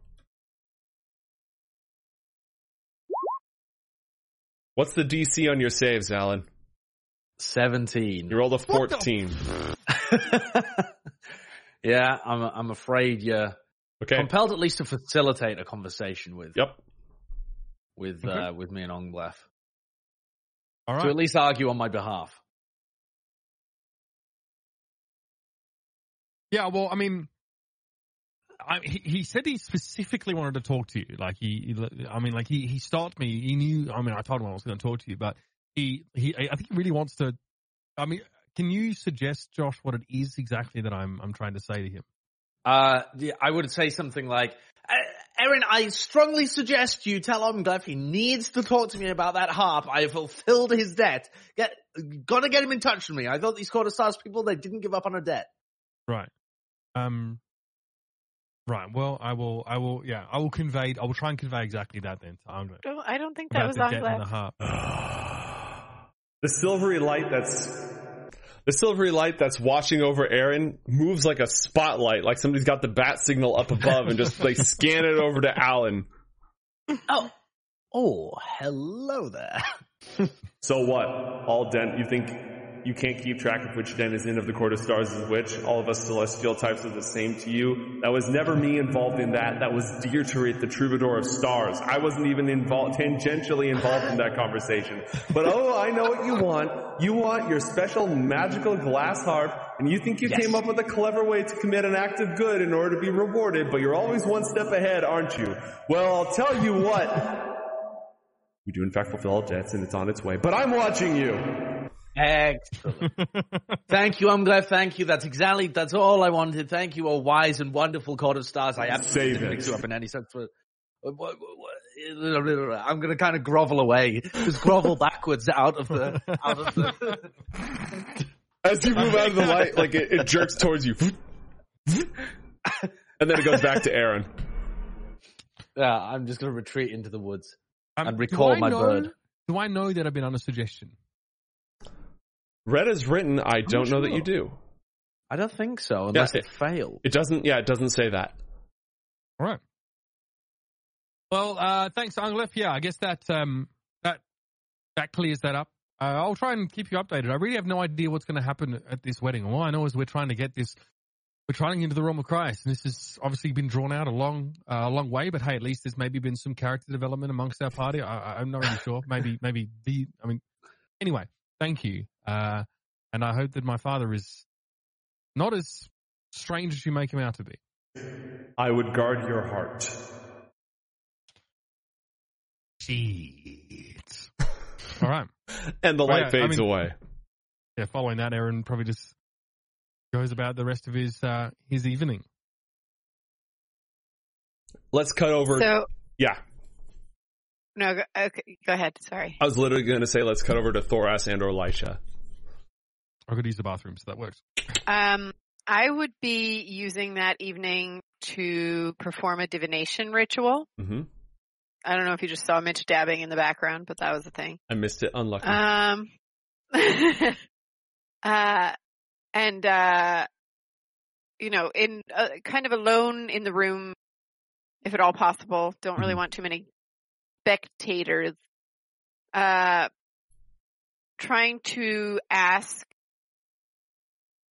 What's the DC on your saves, Alan? Seventeen. You rolled a What the- 14. yeah, I'm I'm afraid you're Okay. compelled at least to facilitate a conversation with Yep. with Okay. uh, with me and Onglef. All To right. at least argue on my behalf. Yeah, well, I mean, I, he, he said he specifically wanted to talk to you. Like he, he- I mean, like he he stopped me. He knew. I mean, I told him I was going to talk to you, but he he, I think he really wants to. I mean, can you suggest, Josh, what it is exactly that I'm I'm trying to say to him? Uh, yeah, I would say something like, "Uh, Aaron, I strongly suggest you tell Omglef he needs to talk to me about that harp. I fulfilled his debt. Get, gotta get him in touch with me. I thought these Court of Stars people, they didn't give up on a debt. Right. Um. Right. Well, I will. I will. Yeah. I will convey. I will try and convey exactly that then to Angler. No, I don't think that was the on debt the Gleb. harp. The silvery light that's the silvery light that's watching over Aaron moves like a spotlight, like somebody's got the bat signal up above and just like scan it over to Alan. Oh. Oh, hello there. So what? All dent? You think you can't keep track of which denizen of the Court of Stars is which? All of us celestial types are the same to you? That was never me involved in that. That was Dietrich, the troubadour of stars. I wasn't even involved, tangentially involved in that conversation. But oh, I know what you want. You want your special magical glass harp, and you think you Yes. came up with a clever way to commit an act of good in order to be rewarded, but you're always one step ahead, aren't you? Well, I'll tell you what. We do in fact fulfill all debts and it's on its way, but I'm watching you! Excellent. thank you, Omglef. Thank you. That's exactly, that's all I wanted. Thank you, oh wise and wonderful court of stars. I absolutely Save didn't mix you up in any sense. For, I'm going to kind of grovel away, just grovel backwards out of the, out of the, As you move out of the light, like it, it jerks towards you. and then it goes back to Aaron. yeah, I'm just going to retreat into the woods. Um, And do recall my know- bird. Do I know that I've been on a suggestion? Red is written, I don't know that you do. I don't think so, unless Yeah, it failed. It doesn't, yeah, it doesn't say that. All right. Well, uh, thanks, Anglef. Yeah, I guess that um, that that clears that up. Uh, I'll try and keep you updated. I really have no idea what's going to happen at this wedding. All I know is we're trying to get this. We're trying into the realm of Christ, and this has obviously been drawn out a long, uh, a long way. But hey, at least there's maybe been some character development amongst our party. I, I- I'm not really sure. Maybe, maybe the. I mean, anyway, thank you, uh, and I hope that my father is not as strange as you make him out to be. I would guard your heart. Shit. All right. And the Well, light yeah, I fades mean- away. Yeah, following that, Aaron probably just goes about the rest of his uh, his evening. Let's cut over. So yeah, no, okay, go ahead. Sorry. I was literally going to say let's cut over to Thoras and or Elisha. I could use the bathroom, so that works. Um, I would be using that evening to perform a divination ritual. hmm I don't know if you just saw Mitch dabbing in the background, but that was the thing. I missed it. Unlucky. Um, uh, and, uh, you know, in uh, kind of alone in the room, if at all possible. Don't really Mhm. want too many spectators. Uh, trying to ask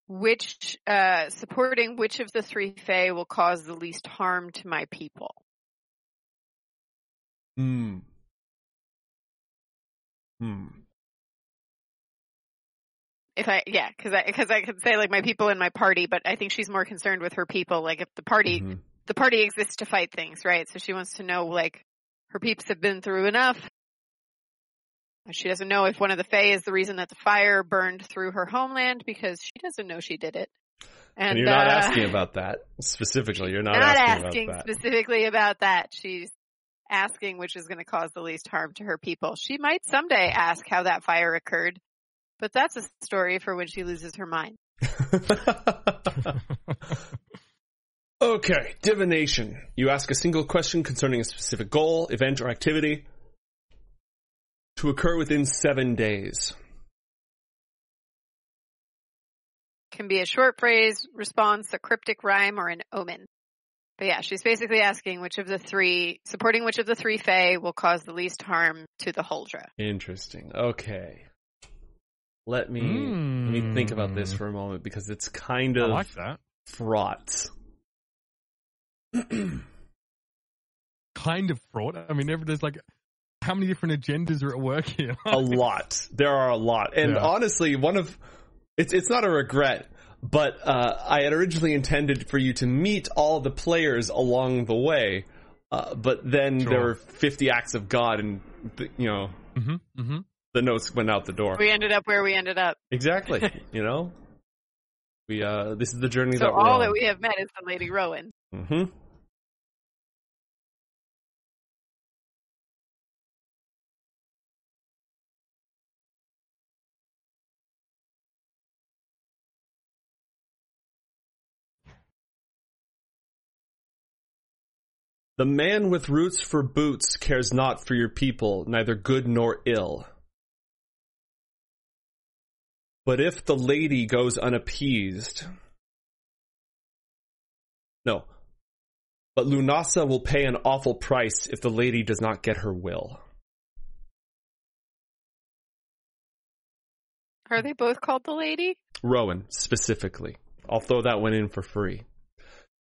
which, uh, supporting which of the three Fae will cause the least harm to my people. Hmm. Hmm. If I, yeah, cause I, cause I could say like my people in my party, but I think she's more concerned with her people. Like if the party, Mhm. the party exists to fight things, right? So she wants to know like her peeps have been through enough. She doesn't know if one of the Fae is the reason that the fire burned through her homeland because she doesn't know she did it. And, you're not uh, asking about that specifically. You're not, not asking, asking about that. specifically about that. She's asking which is going to cause the least harm to her people. She might someday ask how that fire occurred, but that's a story for when she loses her mind. okay, divination. You ask a single question concerning a specific goal, event, or activity to occur within seven days. Can be a short phrase, response, a cryptic rhyme, or an omen. But yeah, she's basically asking which of the three, supporting which of the three Fae will cause the least harm to the Huldra. Interesting. Okay. Let me let me think about this Hmm. for a moment because it's kind I of like that. fraught. Kind of fraught. I mean, there's like how many different agendas are at work here? a lot. There are a lot. And Yeah. honestly, one of it's it's not a regret. but uh, I had originally intended for you to meet all the players along the way. Uh, but then Sure. there were 50 acts of God, and the, you know Mm-hmm. Mm-hmm. the notes went out the door. We ended up where we ended up. Exactly. you know, we uh, this is the journey So that we're all on. that we have met is the Lady Rowan. Hmm The man with roots for boots cares not for your people, neither good nor ill. But if the lady goes unappeased, no. But Lunasa will pay an awful price if the lady does not get her will. Are they both called the Lady? Rowan, specifically. I'll throw that one in for free.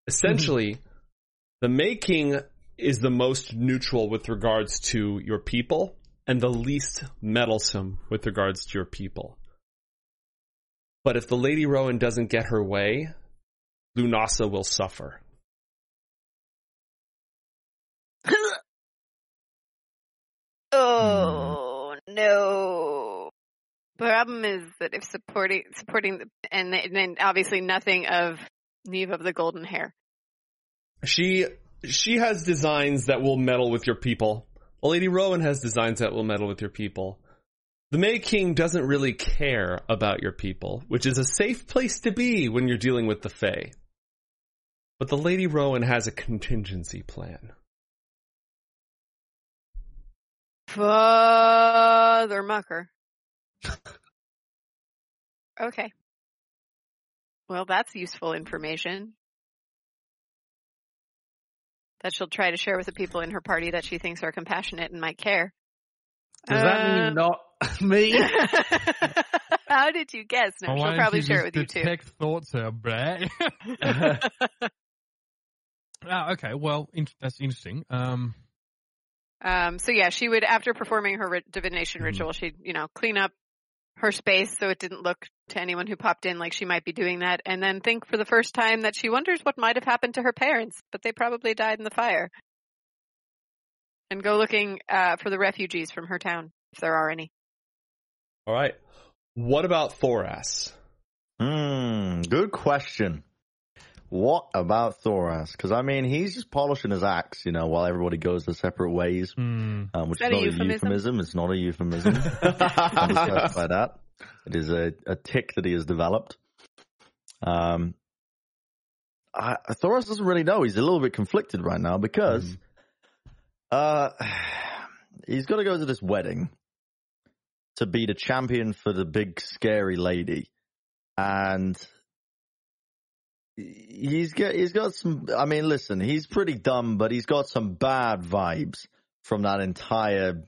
Essentially, the May King is the most neutral with regards to your people and the least meddlesome with regards to your people. But if the Lady Rowan doesn't get her way, Lunasa will suffer. No. Problem is that if supporting supporting the, and then- obviously nothing of Neve of the Golden Hair. She she has designs that will meddle with your people. Lady Rowan has designs that will meddle with your people. The May King doesn't really care about your people, which is a safe place to be when you're dealing with the Fae. But the Lady Rowan has a contingency plan. Father Mucker. okay. Well, that's useful information. That she'll try to share with the people in her party that she thinks are compassionate and might care. Does that Uh, mean not me? How did you guess? No, Oh, she'll probably share it with you too. detect thoughts, her brat. ah, okay, well, in- that's interesting. Um, Um, so yeah, she would, after performing her ri- divination Mhm. ritual, she'd, you know, clean up her space so it didn't look to anyone who popped in like she might be doing that, and then think for the first time that she wonders what might have happened to her parents, but they probably died in the fire. And go looking, uh, for the refugees from her town, if there are any. All right. What about Thoras? Hmm, good question. What about Thoras? Because I mean, he's just polishing his axe, you know, while everybody goes their separate ways. hmm. Um, which Is is that a not a euphemism? euphemism. It's not a euphemism. I'll just specify that. It is a, a tick that he has developed. Um, I, Thoras doesn't really know. He's a little bit conflicted right now because Mm. uh, he's got to go to this wedding to be the champion for the big scary lady, and he's got he's got some. I mean, listen, he's pretty dumb, but he's got some bad vibes from that entire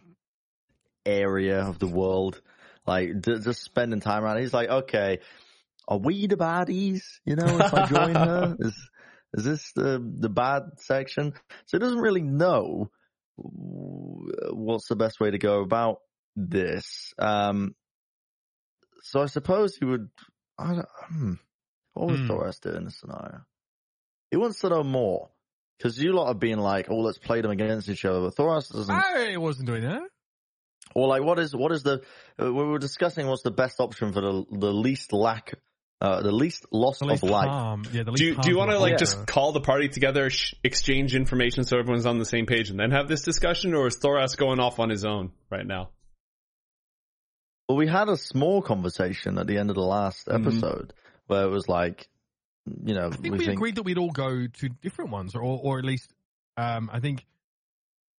area of the world. Like d- just spending time around. He's like, okay, are we the baddies? You know, if I join her, is is this the the bad section? So he doesn't really know what's the best way to go about this. Um, so I suppose he would. I don't, hmm, what was Hmm. Thoras do in this scenario? He wants to know more because you lot have been like, "Oh, let's play them against each other." But Thoras doesn't. I wasn't doing that. Or like, what is what is the? Uh, we were discussing what's the best option for the the least lack, uh, the least loss The least of life. harm. Yeah, the least Do you, do you want to like player. just call the party together, sh- exchange information so everyone's on the same page, and then have this discussion, or is Thoras going off on his own right now? Well, we had a small conversation at the end of the last Mhm. episode where it was like, you know, I think we, agreed that we'd all go to different ones, or or at least, um, I think,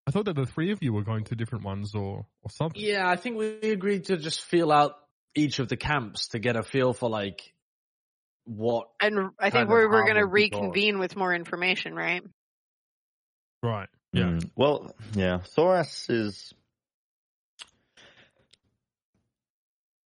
I thought that the three of you were going to different ones, or or something. yeah, I think we agreed to just feel out each of the camps to get a feel for like what. And I think we're, we're going to would be reconvene with more information, right? Right. Yeah. Mm. Well, yeah, Thoras is.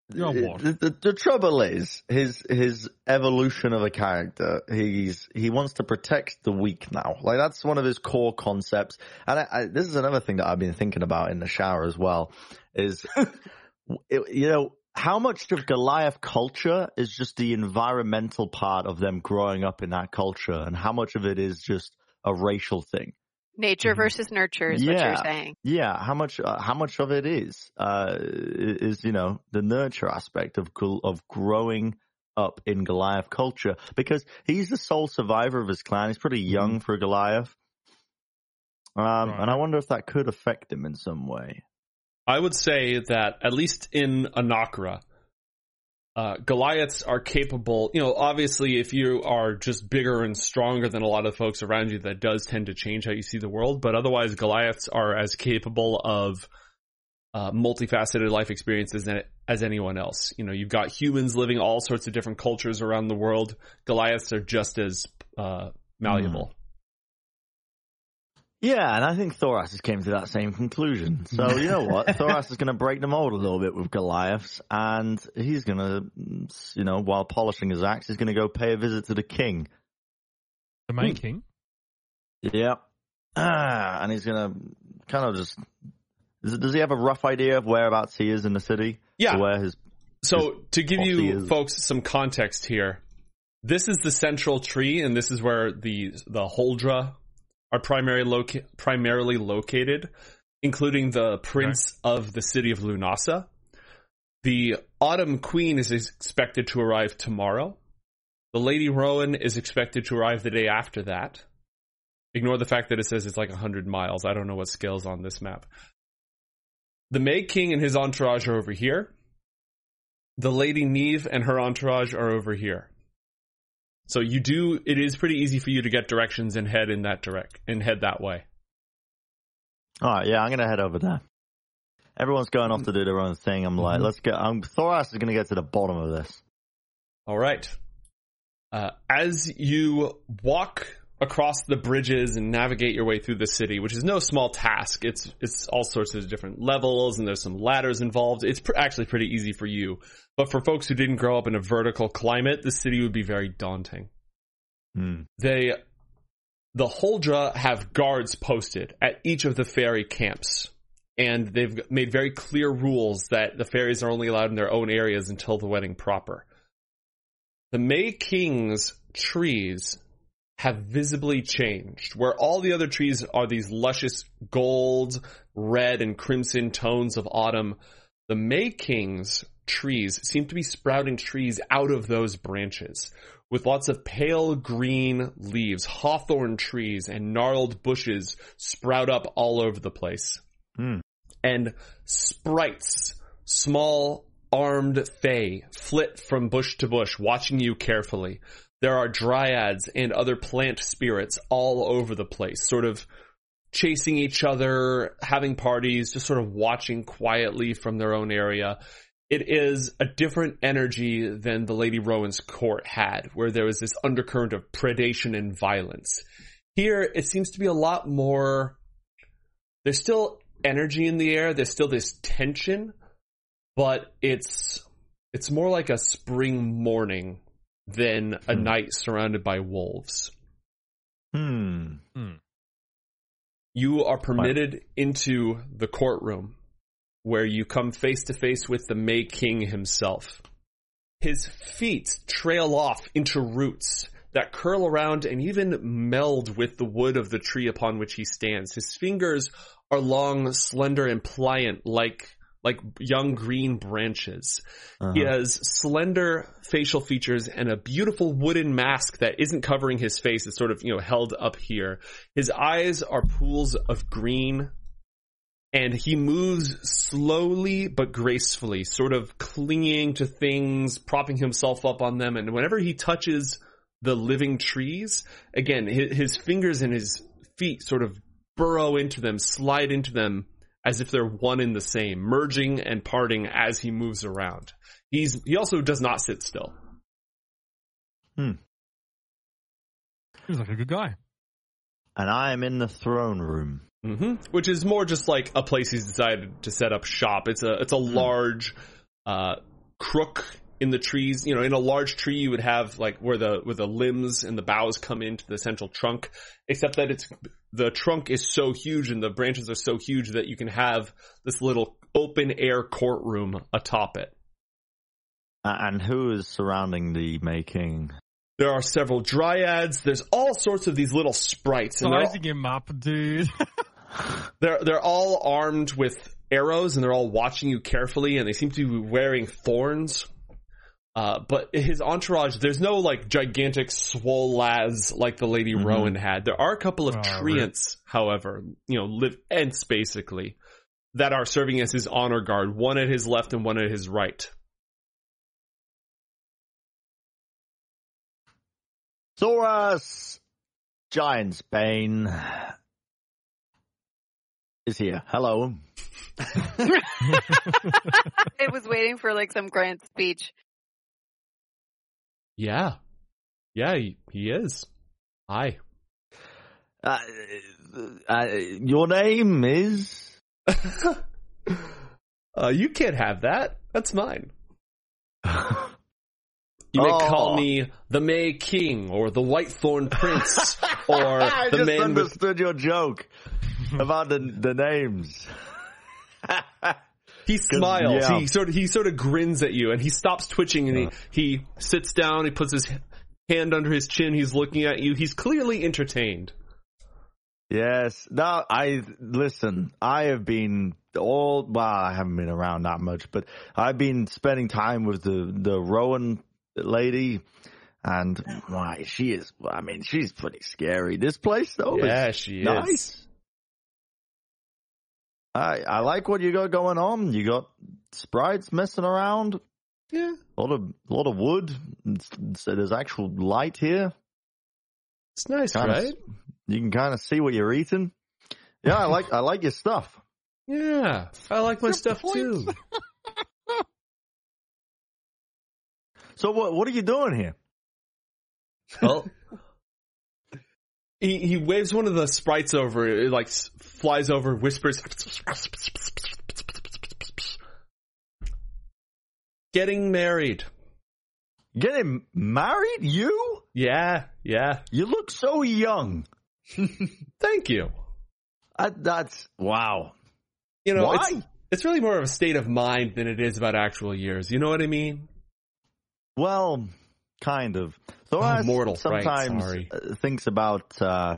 You're what? The, the, the trouble is his his evolution of a character. He's he wants to protect the weak now. Like that's one of his core concepts. And I, I, this is another thing that I've been thinking about in the shower as well. Is it, you know how much of Goliath culture is just the environmental part of them growing up in that culture, and how much of it is just a racial thing? Nature Mhm. versus nurture is what you're saying. Yeah, how much uh, how much of it is uh, is you know the nurture aspect of of growing up in Goliath culture because he's the sole survivor of his clan. He's pretty young for Goliath, um, Right. and I wonder if that could affect him in some way. I would say that at least in Anakra, uh, Goliaths are capable. You know, obviously, if you are just bigger and stronger than a lot of folks around you, that does tend to change how you see the world. But otherwise, Goliaths are as capable of uh, multifaceted life experiences as, anyone else. You know, you've got humans living all sorts of different cultures around the world. Goliaths are just as uh, malleable. Yeah, and I think Thoras has came to that same conclusion. So you know what, Thoras is going to break the mold a little bit with Goliaths, and he's going to, you know, while polishing his axe, he's going to go pay a visit to the king. The main king. Yeah. Ah, and he's gonna kind of just. Does, does he have a rough idea of whereabouts he is in the city? Yeah. Where his. So to give you is- folks some context here, this is the central tree, and this is where the the Huldra are primary loca- primarily located, including the prince of the city of Lunasa. The Autumn Queen is expected to arrive tomorrow. The Lady Rowan is expected to arrive the day after that. Ignore the fact that it says it's like 100 miles. I don't know what scale's on this map. The May King and his entourage are over here. The Lady Neve and her entourage are over here. So you do, it is pretty easy for you to get directions and head in that direct, and head that way. All right, yeah, I'm gonna head over there. Everyone's going off to do their own thing. I'm like, Mhm. let's get. Um, Thoras is gonna get to the bottom of this. All right. Uh, as you walk across the bridges and navigate your way through the city, which is no small task, it's it's all sorts of different levels and there's some ladders involved. It's pr- actually pretty easy for you, but for folks who didn't grow up in a vertical climate, the city would be very daunting. Hmm. They, the Huldra have guards posted at each of the fairy camps. And they've made very clear rules that the fairies are only allowed in their own areas until the wedding proper. The May King's trees have visibly changed. Where all the other trees are these luscious gold, red, and crimson tones of autumn, the May King's trees seem to be sprouting trees out of those branches with lots of pale green leaves. Hawthorn trees and gnarled bushes sprout up all over the place. Hmm. And sprites, small armed fae, flit from bush to bush, watching you carefully. There are dryads and other plant spirits all over the place, sort of chasing each other, having parties, just sort of watching quietly from their own area. It is a different energy than the Lady Rowan's court had, where there was this undercurrent of predation and violence. Here, it seems to be a lot more. There's still energy in the air. There's still this tension, but it's it's more like a spring morning than a Hmm. night surrounded by wolves. Hmm. You are permitted into the courtroom where you come face to face with the May King himself. His feet trail off into roots that curl around and even meld with the wood of the tree upon which he stands. His fingers are long, slender, and pliant like like young green branches. Uh-huh. He has slender facial features and a beautiful wooden mask that isn't covering his face. It's sort of, you know, held up here. His eyes are pools of green and he moves slowly but gracefully, sort of clinging to things, propping himself up on them. And whenever he touches the living trees, again, his, his fingers and his feet sort of burrow into them, slide into them as if they're one in the same, merging and parting as he moves around. He's he also does not sit still. Seems like a good guy. And I am in the throne room. hmm Which is more just like a place he's decided to set up shop. It's a it's a large uh, crook in the trees. You know, in a large tree, you would have like where the where the limbs and the boughs come into the central trunk. Except that it's the trunk is so huge and the branches are so huge that you can have this little open air courtroom atop it. Uh, and who is surrounding the May King? There are several dryads. There's all sorts of these little sprites, and they're all, Sizing him up, dude. they're they're all armed with arrows, and they're all watching you carefully, and they seem to be wearing thorns. Uh, but his entourage, there's no like gigantic swole lads like the Lady Mhm. Rowan had. There are a couple of Oh, treants, however, you know, live ents basically, that are serving as his honor guard. One at his left and one at his right. Thoras, Giant's Bane, is here. Hello. It was waiting for like some grand speech. Yeah, yeah, he, he is. Hi. Uh, uh, your name is? uh, you can't have that. That's mine. You may Oh. call me the May King or the Whitethorn Prince or I the just man with. understood your joke about the the names. He smiles. yeah. He sort of he sort of grins at you, and he stops twitching, and he he sits down. He puts his hand under his chin. He's looking at you. He's clearly entertained. yes. Now I listen. I have been all. Well, I haven't been around that much, but I've been spending time with the the Rowan lady, and why she is. I mean, she's pretty scary. This place, though, is yeah, she is. nice. I I like what you got going on. You got sprites messing around. Yeah, A lot of a lot of wood. So there's actual light here. it's nice, Kinda right? s- You can kind of see what you're eating. Yeah, I like I like your stuff. Yeah, I like my Your stuff point. too. So what what are you doing here? Well, he he waves one of the sprites over. It like s- flies over, whispers. Getting married. Getting married? You? Yeah, yeah. You look so young. Thank you. I, that's wow. You know, Why? it's it's really more of a state of mind than it is about actual years. You know what I mean? Well, kind of. Thoras Oh, mortal, right, sometimes sorry. uh, thinks about uh,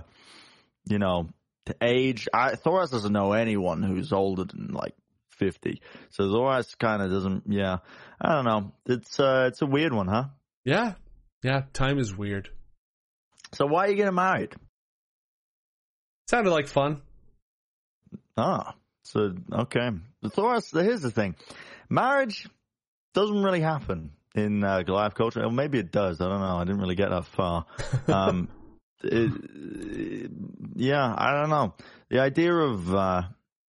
you know age. I, Thoras doesn't know anyone who's older than like fifty. So Thoras kind of doesn't. Yeah, I don't know. It's uh, it's a weird one, huh? Yeah, yeah. Time is weird. So why are you getting married? Sounded like fun. Ah, so okay. The Thoras. Here's the thing: marriage doesn't really happen in uh, Goliath culture. Or maybe it does. I don't know. I didn't really get that far. Um, it- yeah, I don't know. The idea of uh,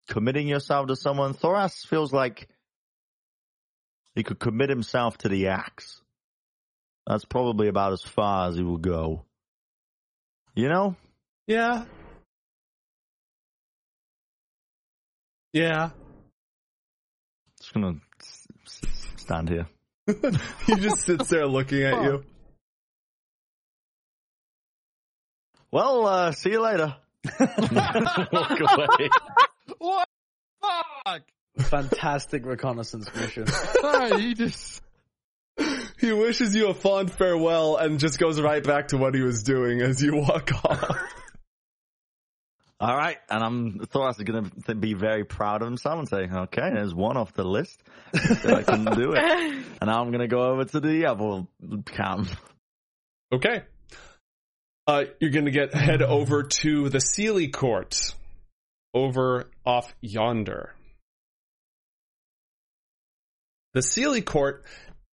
committing yourself to someone, Thoras feels like he could commit himself to the axe. That's probably about as far as he will go. You know? Yeah. Yeah. Just gonna s- s- stand here. he just sits there looking at you. Well, uh, see you later. Walk away. what? Fuck! Fantastic reconnaissance mission. No, he just. He wishes you a fond farewell and just goes right back to what he was doing as you walk off. All right, and I'm Thoras is going to be very proud of himself and say, "Okay, there's one off the list. I can do it." And now I'm going to go over to the other camp. Okay. Uh, you're gonna get head over to the Seelie Court, over off yonder. The Seelie Court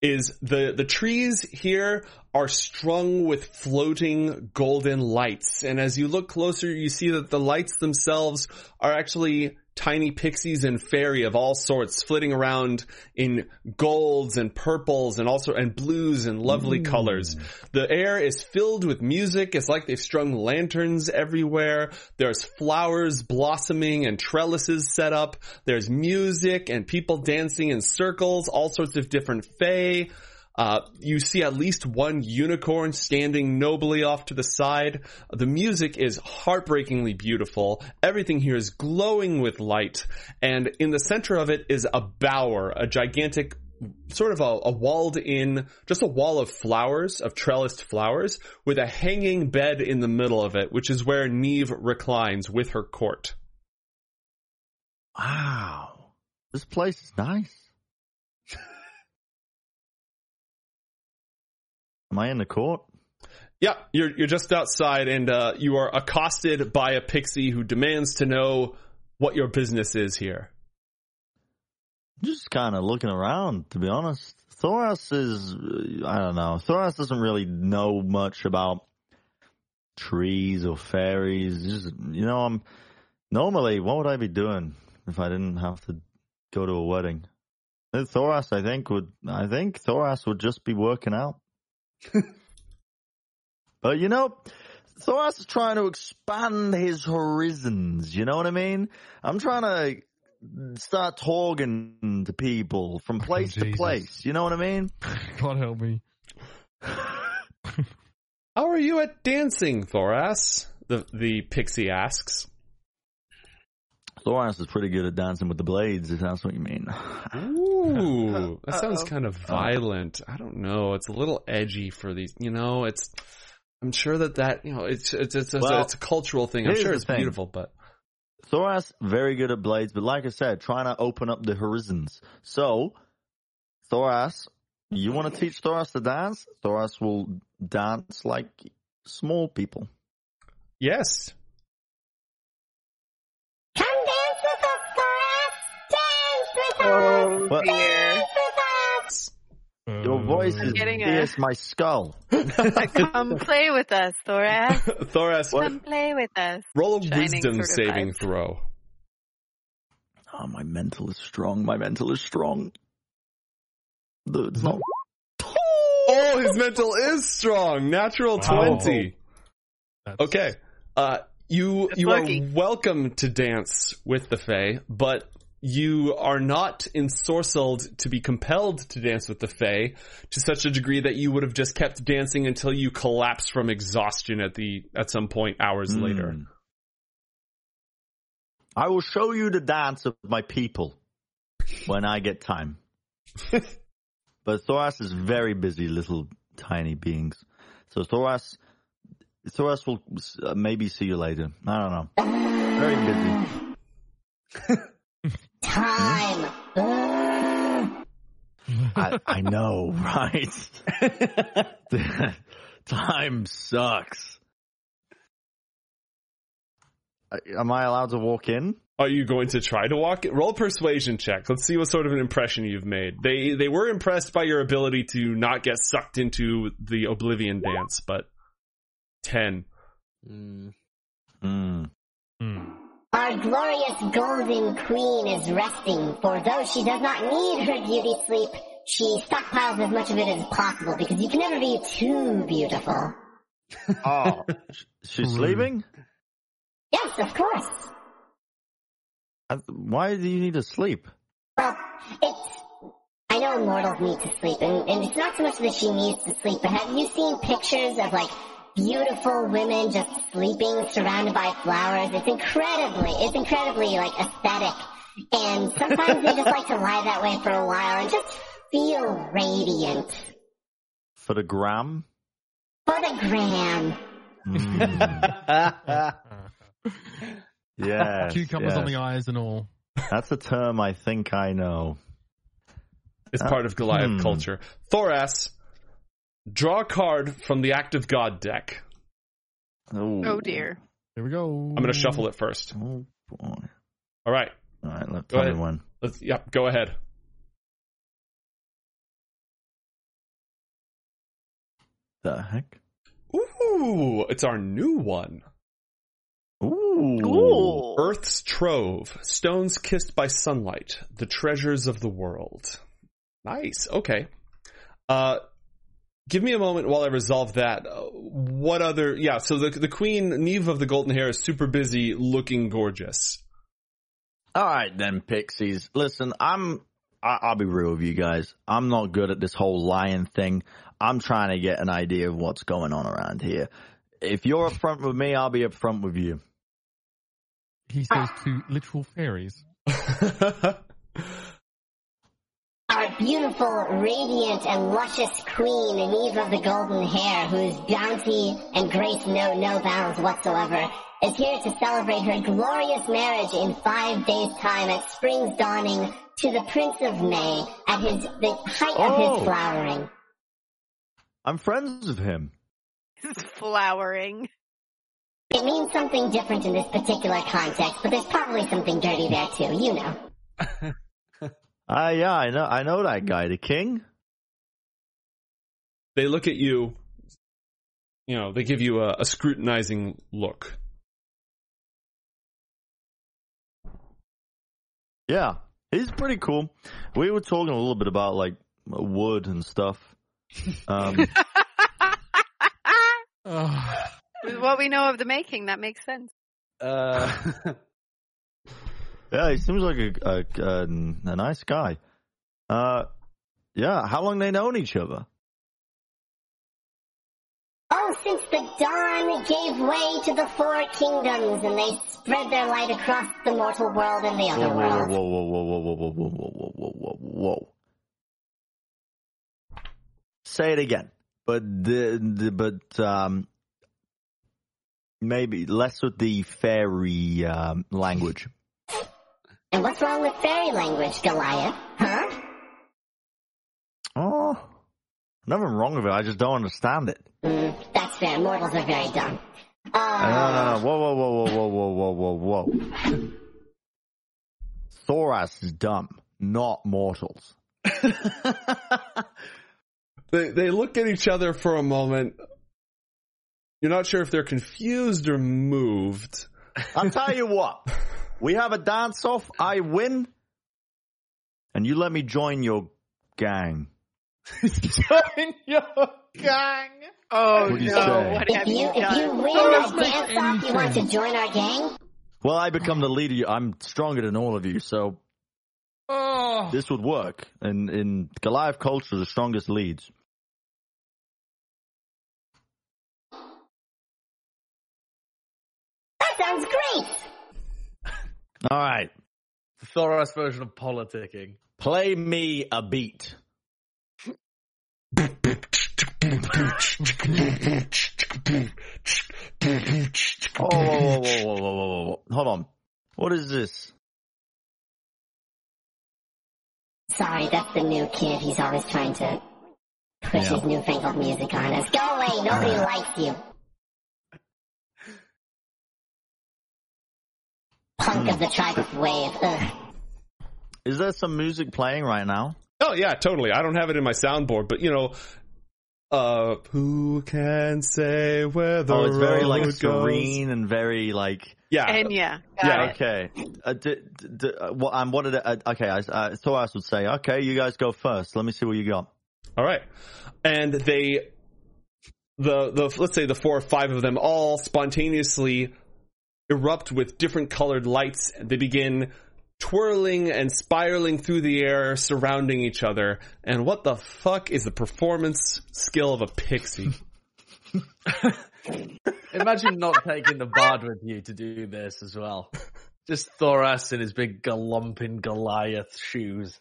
is the the trees here are strung with floating golden lights, and as you look closer, you see that the lights themselves are actually tiny pixies and fairy of all sorts flitting around in golds and purples and also and blues and lovely mm. colors. The air is filled with music. It's like they've strung lanterns everywhere. There's flowers blossoming and trellises set up. There's music and people dancing in circles, all sorts of different fae. Uh, you see at least one unicorn standing nobly off to the side. The music is heartbreakingly beautiful. Everything here is glowing with light. And in the center of it is a bower, a gigantic sort of a, a walled in, just a wall of flowers, of trellised flowers, with a hanging bed in the middle of it, which is where Neve reclines with her court. Wow. This place is nice. Am I in the court? Yeah, you're you're just outside, and uh, you are accosted by a pixie who demands to know what your business is here. Just kind of looking around, to be honest. Thoras is, I don't know. Thoras doesn't really know much about trees or fairies. Just, you know, I'm normally, what would I be doing if I didn't have to go to a wedding? Thoras, I think would, I think Thoras would just be working out. but you know, Thoras is trying to expand his horizons. You know what I mean? I'm trying to start talking to people from place to place. You know what I mean? God help me. How are you at dancing, Thoras? The the pixie asks. Thoras is pretty good at dancing with the blades, if that's what you mean. Ooh, that sounds kind of violent. I don't know. It's a little edgy for these. You know, it's. I'm sure that that you know it's it's it's, it's, Well, it's a cultural thing. I'm sure it's thing. beautiful, but Thoras, very good at blades, but like I said, trying to open up the horizons. So, Thoras, you want to teach Thoras to dance? Thoras will dance like small people. yes, Oh What? dear. Dance with us! Your voice Uh, is getting a- pierced my skull. Come play with us, Thoras. Thoras, Come play with us. roll a Shining wisdom sort of saving vibes. throw. Oh, my mental is strong. My mental is strong. The- It's not. Oh, his mental is strong. Natural Wow. twenty. that's- Okay. Uh, you you lucky. are welcome to dance with the Fae, but you are not ensorcelled to be compelled to dance with the Fae to such a degree that you would have just kept dancing until you collapse from exhaustion at the at some point hours later. Hmm. I will show you the dance of my people when I get time. but Thoras is very busy, little tiny beings. So Thoras, Thoras will uh, maybe see you later. I don't know. Very busy. Time! I, I know, right? time sucks. Am I allowed to walk in? Are you going to try to walk it? Roll a persuasion check. Let's see what sort of an impression you've made. They they were impressed by your ability to not get sucked into the oblivion dance, but ten. Mm. Hmm. Hmm. Our glorious golden queen is resting, for though she does not need her beauty sleep, she stockpiles as much of it as possible because you can never be too beautiful. Oh, she's Rude. sleeping? Yes, of course. Uh, Why do you need to sleep? Well, it's. I know mortals need to sleep, and, and it's not so much that she needs to sleep, but have you seen pictures of like beautiful women just sleeping surrounded by flowers? It's incredibly, it's incredibly like aesthetic. And sometimes they just like to lie that way for a while and just feel radiant. For the gram? For the gram. Mm, yes, Cucumbers on the eyes and all. That's a term I think I know. It's Uh, part of Goliath hmm. culture. Thoras, draw a card from the Act of God deck. Oh, Oh dear. Here we go. I'm going to shuffle it first. Oh boy. All right. All right, let Go tell me ahead. when. Let's. Yep. Go ahead. The heck? Ooh, it's our new one. Ooh. Earth's Trove, stones kissed by sunlight, the treasures of the world. Nice. Okay. Uh, give me a moment while I resolve that. Uh, what other? Yeah. So the the queen Neve of the Golden Hair is super busy, looking gorgeous. All right then, pixies. Listen, I'm. I, I'll be real with you guys. I'm not good at this whole lion thing. I'm trying to get an idea of what's going on around here. If you're upfront with me, I'll be upfront with you. He says to literal fairies. Our beautiful, radiant, and luscious queen, Neve of the golden hair, whose bounty and grace know no bounds whatsoever, is here to celebrate her glorious marriage in five days' time at spring's dawning to the Prince of May at his the height of Oh. his flowering. I'm friends with him. Flowering. It means something different in this particular context, but there's probably something dirty there too, you know. Ah, yeah, I know. I know that guy, the king. They look at you. You know, they give you a, a scrutinizing look. Yeah, he's pretty cool. We were talking a little bit about like wood and stuff. Um, With what we know of the May King, that makes sense. Uh, yeah, he seems like a a, a, a nice guy. Uh, yeah, how long they known each other? Oh, since the dawn gave way to the four kingdoms and they spread their light across the mortal world and the other whoa, world. whoa, whoa, whoa, whoa, whoa, whoa, whoa, whoa, whoa, whoa, whoa. Say it again, but the, the but um, maybe less with the fairy um, language. And what's wrong with fairy language, Goliath? Huh? Oh, nothing wrong with it. I just don't understand it. Mm, that's fair. Mortals are very dumb. No, Uh, no, no. Whoa, whoa, whoa, whoa, whoa, whoa, whoa, whoa, whoa. Thoras is dumb, not mortals. They they look at each other for a moment. You're not sure if they're confused or moved. I'll tell you what. We have a dance off. I win, and you let me join your gang. join your gang. Oh What do you no! say? What if have you you if you done? win Oh, that that's dance off, you want to join our gang? Well, I become the leader. I'm stronger than all of you, so oh. this would work. And in Goliath culture, the strongest leads. All right, The Thoras version of politicking. play me a beat. Oh, whoa, whoa, whoa, whoa, whoa, whoa, whoa. Hold on. What is this? Sorry, that's the new kid. He's always trying to push Yeah. his newfangled music on us. Go away. Nobody likes you. Punk of the tribe wave. Ugh. Is there some music playing right now? Oh yeah, totally. I don't have it in my soundboard, but you know, uh, who can say where the oh, it's very like goes? serene and very like. Yeah, And yeah, got Yeah, it. Okay. Uh, d- d- d- uh, what, um, what did it, uh, okay, I, uh, Thoras would say, okay, you guys go first. Let me see what you got. All right. And they, the, the, let's say the four or five of them all spontaneously erupt with different colored lights. They begin twirling and spiraling through the air, surrounding each other. And what the fuck is the performance skill of a pixie? Imagine not taking the bard with you to do this as well. Just Thoras in his big galumping Goliath shoes.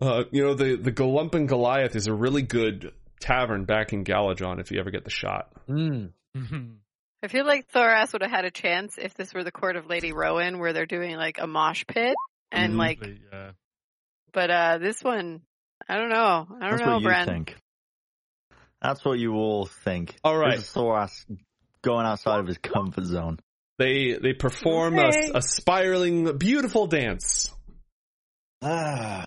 Uh, you know, the, the Galumpin Goliath is a really good tavern back in Galajon if you ever get the shot. Mm. I feel like Thoras would have had a chance if this were the court of Lady Rowan, where they're doing like a mosh pit, and Mhm. like, yeah. but uh, this one, I don't know. I don't That's know, what you Bren. think. That's what you all think. All right. This is Thoras going outside of his comfort zone. They, they perform Okay. a, a spiraling, beautiful dance. Ah.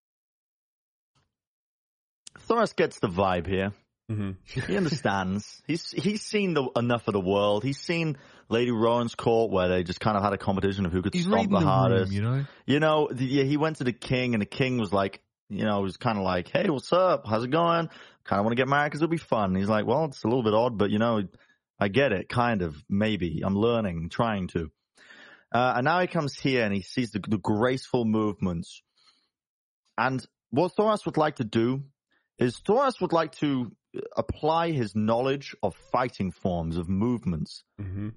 Thoras gets the vibe here. Hmm He understands. he's he's seen the, enough of the world. He's seen Lady Rowan's court where they just kind of had a competition of who could He's stomp the the hardest. room, you know. You know, the, yeah, he went to the king, and the king was like, you know, was kind of like, "Hey, what's up? How's it going? Kind of want to get married because it'll be fun." And he's like, "Well, it's a little bit odd, but you know, I get it, kind of, maybe. I'm learning, trying to." Uh, and now he comes here and he sees the, the graceful movements. And what Thoras would like to do is Thoras would like to apply his knowledge of fighting forms, of movements, hmm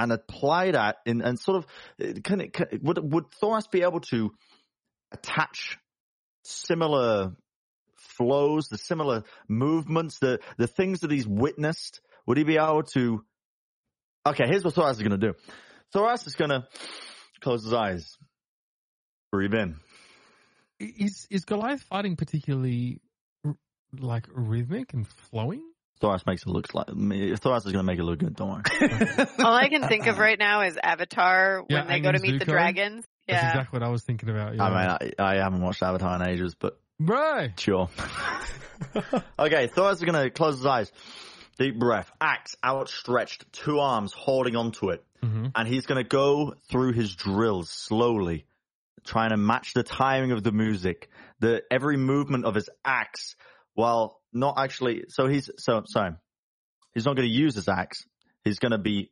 and apply that in and sort of uh, can it can, would would Thoras be able to attach similar flows, the similar movements, the the things that he's witnessed? Would he be able to? Okay, here's what Thoras is going to do. Thoras is going to close his eyes, breathe in. Is is Goliath fighting particularly r- like rhythmic and flowing? Thoras makes it look like Thoras is going to make it look good. Don't worry. All I can think of right now is Avatar when Yeah, they go to meet the Zuko. dragons. That's exactly what I was thinking about. Yeah. I mean, I, I haven't watched Avatar in ages, but right. sure. okay, Thoras is going to close his eyes. Deep breath. Axe outstretched, two arms holding onto it. hmm and he's going to go through his drills slowly, trying to match the timing of the music, the every movement of his axe, while not actually. So he's so sorry. He's not going to use his axe. He's going to be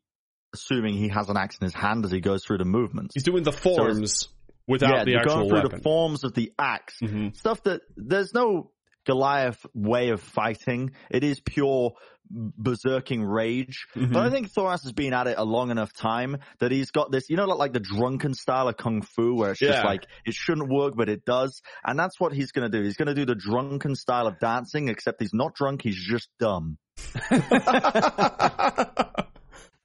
assuming he has an axe in his hand as he goes through the movements. He's doing the forms without yeah, the actual going through weapon. the forms of the axe, Mhm. stuff that there's no Goliath way of fighting. It is pure berserking rage. Mhm. But I think Thoras has been at it a long enough time that he's got this, you know, like the drunken style of kung fu where it's just like, it shouldn't work, but it does. And that's what he's going to do. He's going to do the drunken style of dancing, except he's not drunk. He's just dumb.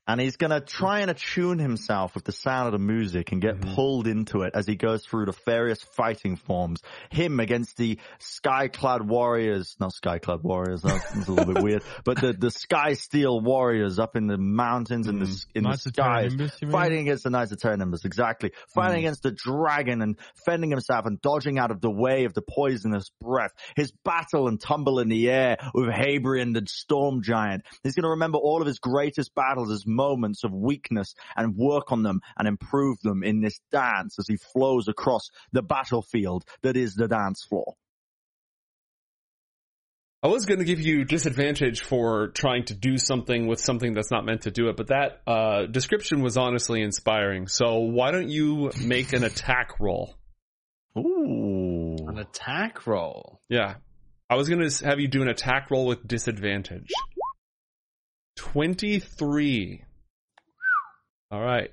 And he's going to try and attune himself with the sound of the music and get Mhm. pulled into it as he goes through the various fighting forms. Him against the sky-clad warriors, not sky-clad warriors, that's, a little bit weird, but the, the sky steel warriors up in the mountains and the, s- in Knights the Terra skies. Fighting against the Knights of Terra Nimbus, exactly. Fighting Mm. against the dragon and fending himself and dodging out of the way of the poisonous breath. His battle and tumble in the air with Hadrian the storm giant. He's going to remember all of his greatest battles as moments of weakness and work on them and improve them in this dance as he flows across the battlefield that is the dance floor. I was going to give you disadvantage for trying to do something with something that's not meant to do it, but that uh, description was honestly inspiring. So why don't you make an attack roll? Ooh. An attack roll. Yeah. I was going to have you do an attack roll with disadvantage. 23. All right.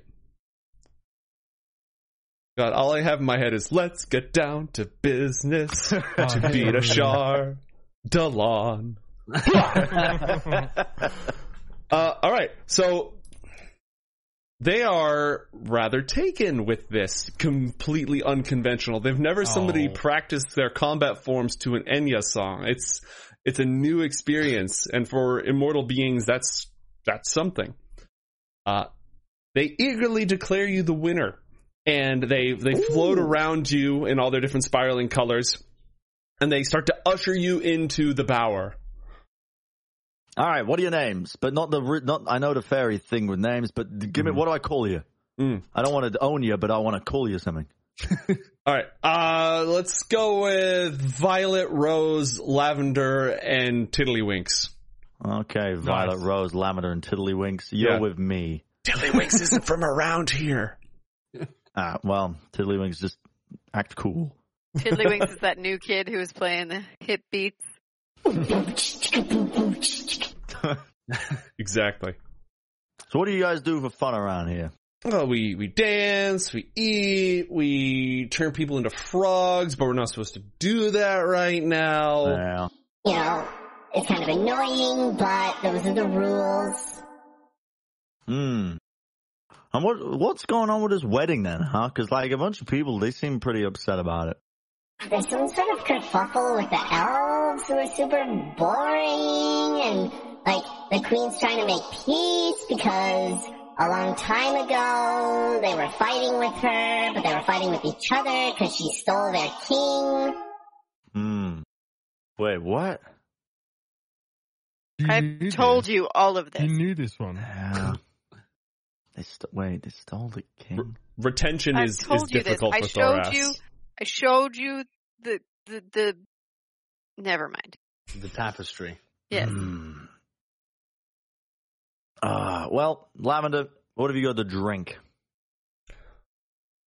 God, all I have in my head is let's get down to business to beat a Shar Dalon. Uh, all right. So they are rather taken with this completely unconventional. They've never somebody Oh. practiced their combat forms to an Enya song. It's it's a new experience, and for immortal beings, that's that's something. Uh, they eagerly declare you the winner, and they they float around you in all their different spiraling colors, and they start to usher you into the bower. All right, what are your names? But not the not. I know the fairy thing with names, but give me what do I call you? Mm. I don't want to own you, but I want to call you something. All right. Uh, let's go with Violet, Rose, Lavender, and Tiddlywinks. Okay, Violet, Nice. Rose, Lavender, and Tiddlywinks. You're Yeah. with me. Tiddlywinks isn't from around here. Ah, well, Tiddlywinks just act cool. Tiddlywinks is that new kid who was playing the hip beats. Exactly. So what do you guys do for fun around here? Well, we, we dance, we eat, we turn people into frogs, but we're not supposed to do that right now. Yeah. You know, it's kind of annoying, but those are the rules. Hmm. And what what's going on with this wedding then, huh? Because like a bunch of people, they seem pretty upset about it. There's some sort of kerfuffle with the elves who are super boring, and like the queen's trying to make peace because a long time ago they were fighting with her, but they were fighting with each other because she stole their king. Hmm. Wait, what? I've told this. you all of this. You knew this one. Yeah. they st- wait, they stole the king. Retention I've is, is told you this. difficult I for showed Thoras. you. I showed you the the the. Never mind. The tapestry. Yes. Hmm. Uh, well, Lavender, what have you got to drink?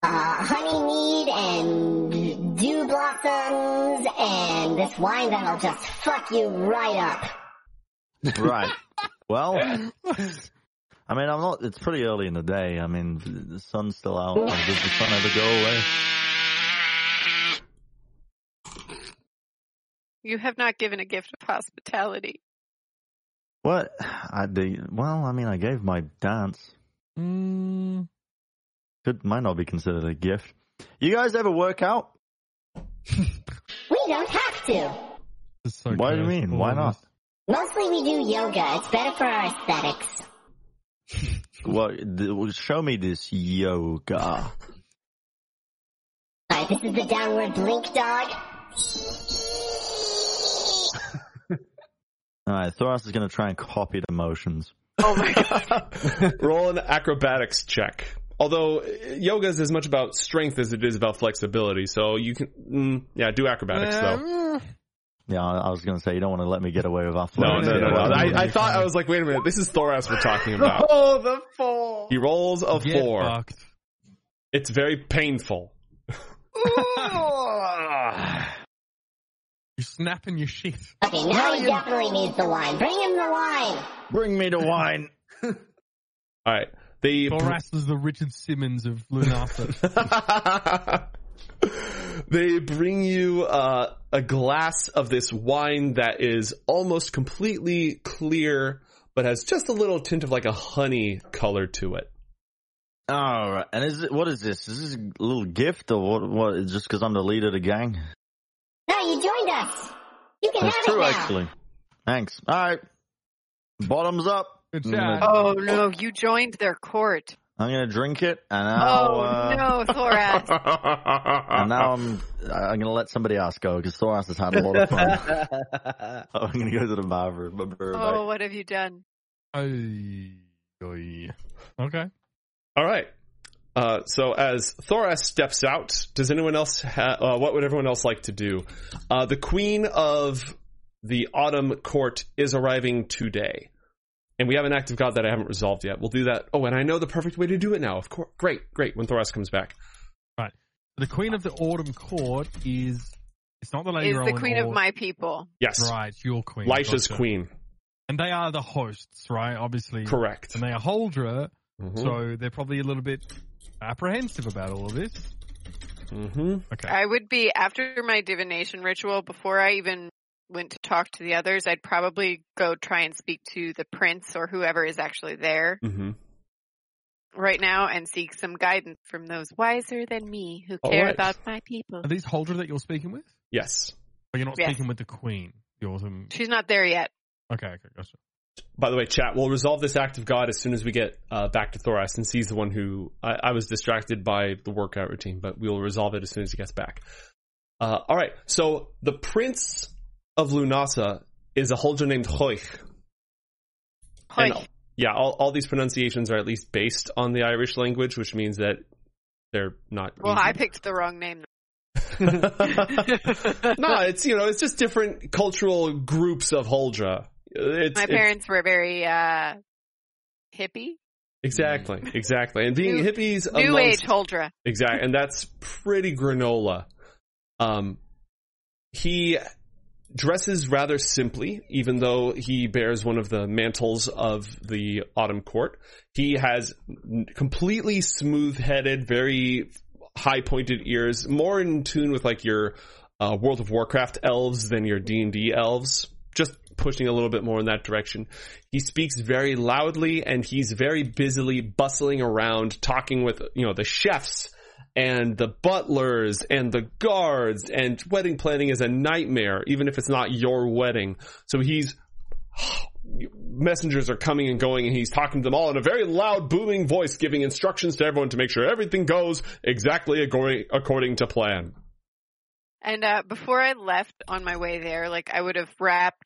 Uh, honey mead and dew blossoms and this wine that'll just fuck you right up. Right. well, I mean, I'm not, it's pretty early in the day. I mean, the sun's still out. Does the sun ever go away? You have not given a gift of hospitality. What? I do. Well, I mean, I gave my dance. Mm, Could might not be considered a gift. You guys ever work out? We don't have to. it's so What do you mean? Why of not? Mostly we do yoga. It's better for our aesthetics. Well, th- well, show me this yoga. Alright, this is the downward blink dog. All right, Thoras is going to try and copy the motions. Oh my god. Roll an acrobatics check. Although yoga is as much about strength as it is about flexibility, so you can, mm, yeah, do acrobatics though. Um, Yeah, I I was going to say you don't want to let me get away with No, athletics. no, no, no. I, I thought I was like, wait a minute, this is Thoras we're talking about. Oh, the four. He rolls a get four. fucked. It's very painful. You're snapping your shit. Okay, now he definitely needs the wine. Bring him the wine. Bring me the wine. All right, they Thoras is the Richard Simmons of Lunasa. they bring you uh, a glass of this wine that is almost completely clear, but has just a little tint of like a honey color to it. All right, and is it what is this? Is this a little gift or what? What? Just because I'm the leader of the gang? No, you joined us. You can That's have true, it now. actually. Thanks. All right, bottoms up. Good chat. Oh no, you joined their court. I'm gonna drink it, and now, Oh uh, no, Thoras. and now I'm I'm gonna let somebody else go because Thoras has had a lot of fun. I'm gonna go to the bathroom. Oh, what have you done? Oy, oy. Okay. All right. Uh, so as Thoras steps out, does anyone else? Ha- uh, what would everyone else like to do? Uh, the Queen of the Autumn Court is arriving today, and we have an act of God that I haven't resolved yet. We'll do that. Oh, and I know the perfect way to do it now. Of course, great, great. When Thoras comes back, right. The Queen of the Autumn Court is. It's not the Lady Is the queen or- of my people. yes, Right, your queen. Lisha's Gotcha. Queen, And they are the hosts, right? Obviously. correct. And they are Huldra, Mhm. so they're probably a little bit apprehensive about all of this. Mm-hmm. Okay. I would be after my divination ritual before I even went to talk to the others. I'd probably go try and speak to the prince or whoever is actually there mm-hmm. right now and seek some guidance from those wiser than me who All care right. about my people. Are these Huldra that you're speaking with? Yes. Or you're not Yes. speaking with the Queen? You're some. She's not there yet. Okay, okay, gotcha. By the way, chat, we'll resolve this act of God as soon as we get uh, back to Thoras, since he's the one who I, I was distracted by the workout routine, but we'll resolve it as soon as he gets back. Uh, all right, so the Prince of Lunasa is a Huldra named Hoich. And, Hoich. yeah, all, all these pronunciations are at least based on the Irish language, which means that they're not. Well, easy. I picked the wrong name. no, it's you know, it's just different cultural groups of Huldra. It's, My parents were very uh hippie, exactly, exactly, and being New- hippies, new amongst- age Huldra. Exactly, and that's pretty granola. Um, he dresses rather simply, even though he bears one of the mantles of the Autumn Court. He has completely smooth-headed, very high-pointed ears, more in tune with like your uh, World of Warcraft elves than your D and D elves. Just pushing a little bit more in that direction. He speaks very loudly, and he's very busily bustling around, talking with you know the chefs and the butlers and the guards and wedding planning is a nightmare even if it's not your wedding so he's messengers are coming and going and he's talking to them all in a very loud booming voice giving instructions to everyone to make sure everything goes exactly according, to plan And uh, before I left on my way there, like I would have wrapped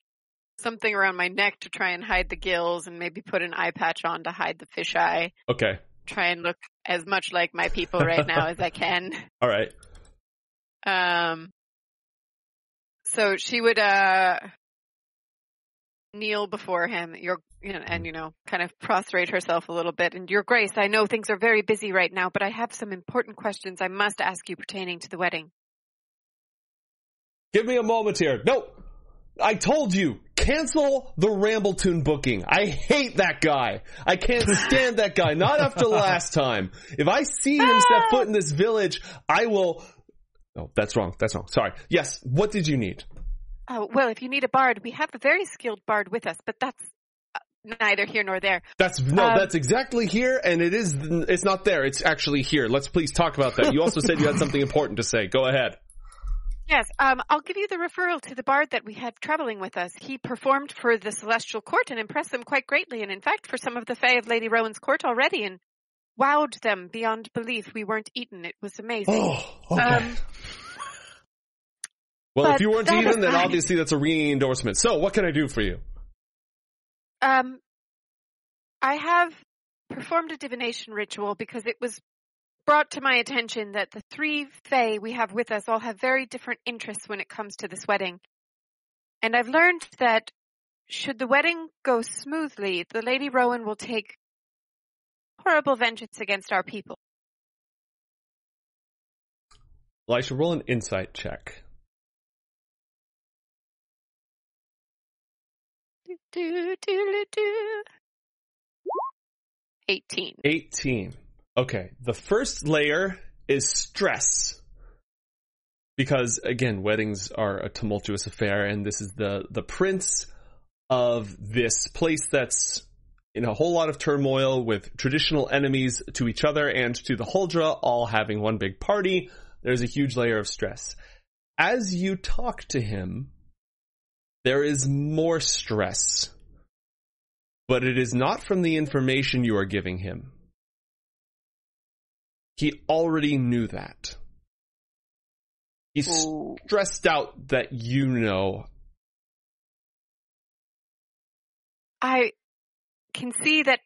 something around my neck to try and hide the gills, and maybe put an eye patch on to hide the fisheye. okay Try and look as much like my people right now as I can. all right Um. So she would uh kneel before him, your you know, and you know, kind of prostrate herself a little bit. And Your Grace, I know things are very busy right now, but I have some important questions I must ask you pertaining to the wedding. give me a moment here no i told you cancel the rambletoon booking i hate that guy i can't stand that guy not after last time if i see him step foot in this village i will oh that's wrong that's wrong sorry yes what did you need Oh, well, if you need a bard, we have a very skilled bard with us, but that's uh, neither here nor there. That's no, Um, that's exactly here, and it is. It's not there. It's actually here. Let's please talk about that. You also said you had something important to say. Go ahead. Yes, um, I'll give you the referral to the bard that we had traveling with us. He performed for the Celestial Court and impressed them quite greatly, and in fact, for some of the Fae of Lady Rowan's court already, and wowed them beyond belief. We weren't eaten. It was amazing. Oh, okay. Um, well, if you weren't that even, then obviously that's a ringing endorsement. So, what can I do for you? Um, I have performed a divination ritual because it was brought to my attention that the three Fae we have with us all have very different interests when it comes to this wedding. And I've learned that should the wedding go smoothly, the Lady Rowan will take horrible vengeance against our people. Elisha, roll an insight check. Do, do, do, do. 18. 18. Okay. The first layer is stress. Because again, weddings are a tumultuous affair and this is the, the prince of this place that's in a whole lot of turmoil with traditional enemies to each other and to the Huldra all having one big party. There's a huge layer of stress. As you talk to him, there is more stress but it is not from the information you are giving him. He already knew that. He's Ooh. stressed out that you know. I can see that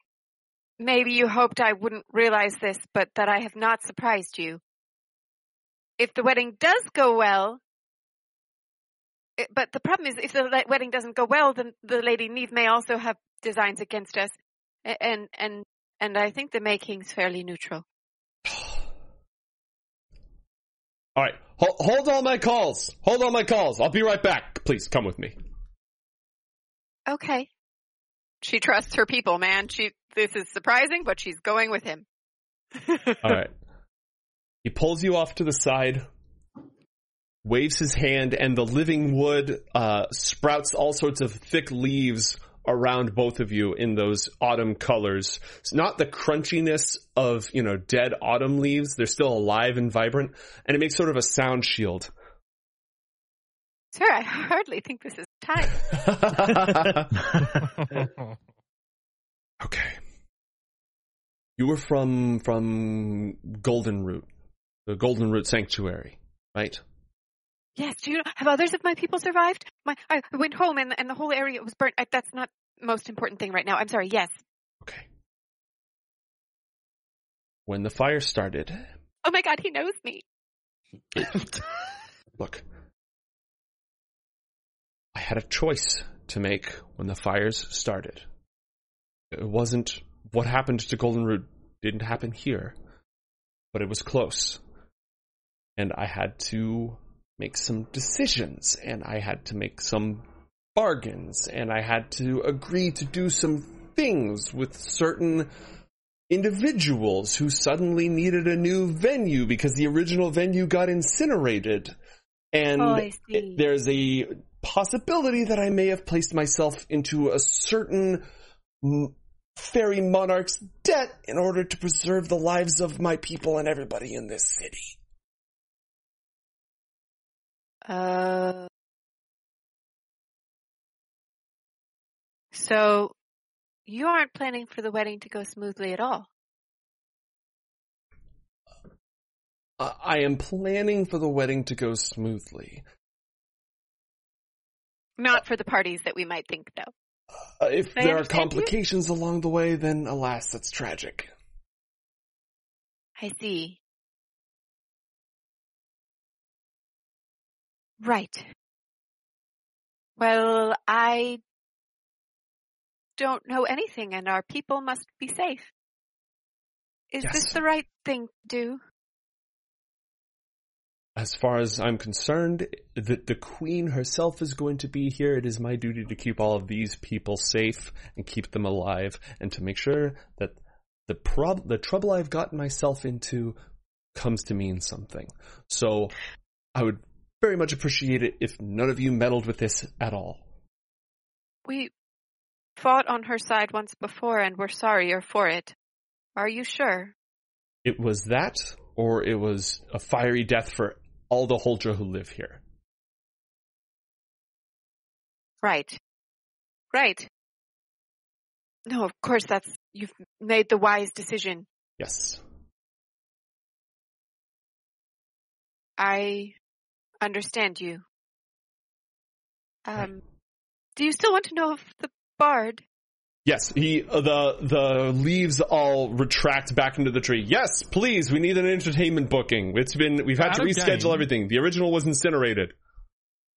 maybe you hoped I wouldn't realize this, but that I have not surprised you. If the wedding does go well, but the problem is if the wedding doesn't go well, then the Lady Neve may also have designs against us. And, and, and I think the May King's fairly neutral. All right, hold, hold all my calls. Hold all my calls. I'll be right back. Please come with me. Okay. She trusts her people, man. She, this is surprising, but she's going with him. All right. He pulls you off to the side, waves his hand, and the living wood uh, sprouts all sorts of thick leaves around both of you in those autumn colors. It's not the crunchiness of, you know, dead autumn leaves. They're still alive and vibrant, and it makes sort of a sound shield. Sir, I hardly think this is time. okay. You were from from Golden Root, the Golden Root Sanctuary, right? Yes, do you know, have others of my people survived? My, I went home and, and the whole area was burnt. I, that's not the most important thing right now. I'm sorry. Yes. Okay. When the fire started, Oh my god, he knows me. look, I had a choice to make when the fires started. It wasn't what happened to Golden Root didn't happen here, but it was close. And I had to make some decisions, and I had to make some bargains, and I had to agree to do some things with certain individuals who suddenly needed a new venue because the original venue got incinerated. And Oh, it- there's a possibility that I may have placed myself into a certain fairy monarch's debt in order to preserve the lives of my people and everybody in this city. Uh. So, you aren't planning for the wedding to go smoothly at all. Uh, I am planning for the wedding to go smoothly. Not for the parties that we might think, though. Uh, if I there are understand you. complications along the way, then alas, that's tragic. I see. Right. Well, I don't know anything and our people must be safe. Is Yes. this the right thing to do? As far as I'm concerned, the, the queen herself is going to be here. It is my duty to keep all of these people safe and keep them alive and to make sure that the prob- the trouble I've gotten myself into comes to mean something. So I would very much appreciate it if none of you meddled with this at all. We fought on her side once before and we're sorrier for it. Are you sure? It was that, or it was a fiery death for all the Huldra who live here. Right. Right. No, of course that's, you've made the wise decision. Yes. I understand you. Um, do you still want to know of the bard? Yes, he uh, the the leaves all retract back into the tree. Yes, please, we need an entertainment booking. It's been we've had Out to reschedule game. everything. The original was incinerated.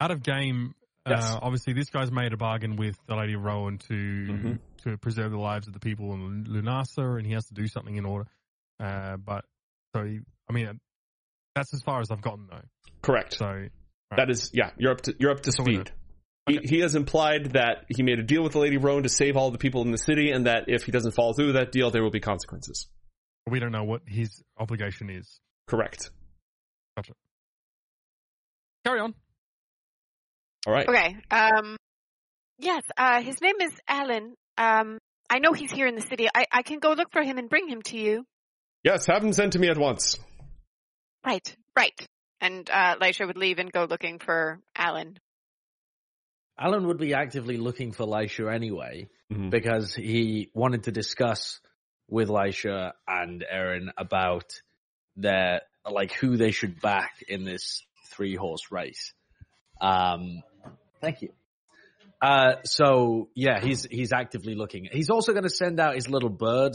Out of game, Yes. uh, obviously this guy's made a bargain with the Lady Rowan to Mhm. to preserve the lives of the people in Lunasa, and he has to do something in order. Uh, but so he, I mean, that's as far as I've gotten though. Correct. So That is yeah, you're up to you're up to So we know. speed. He, he has implied that he made a deal with the Lady Rowan to save all the people in the city, and that if he doesn't follow through with that deal, there will be consequences. we don't know what his obligation is. Correct. Gotcha. Carry on. All right. Okay. Um, yes, uh, his name is Alan. Um, I know he's here in the city. I, I can go look for him and bring him to you. Yes, have him sent to me at once. Right, right. And, uh, Laisha would leave and go looking for Alan. Alan would be actively looking for Lisha anyway Mhm. because he wanted to discuss with Lisha and Aaron about their like who they should back in this three horse race. Um, thank you. Uh, so yeah, he's he's actively looking. He's also going to send out his little bird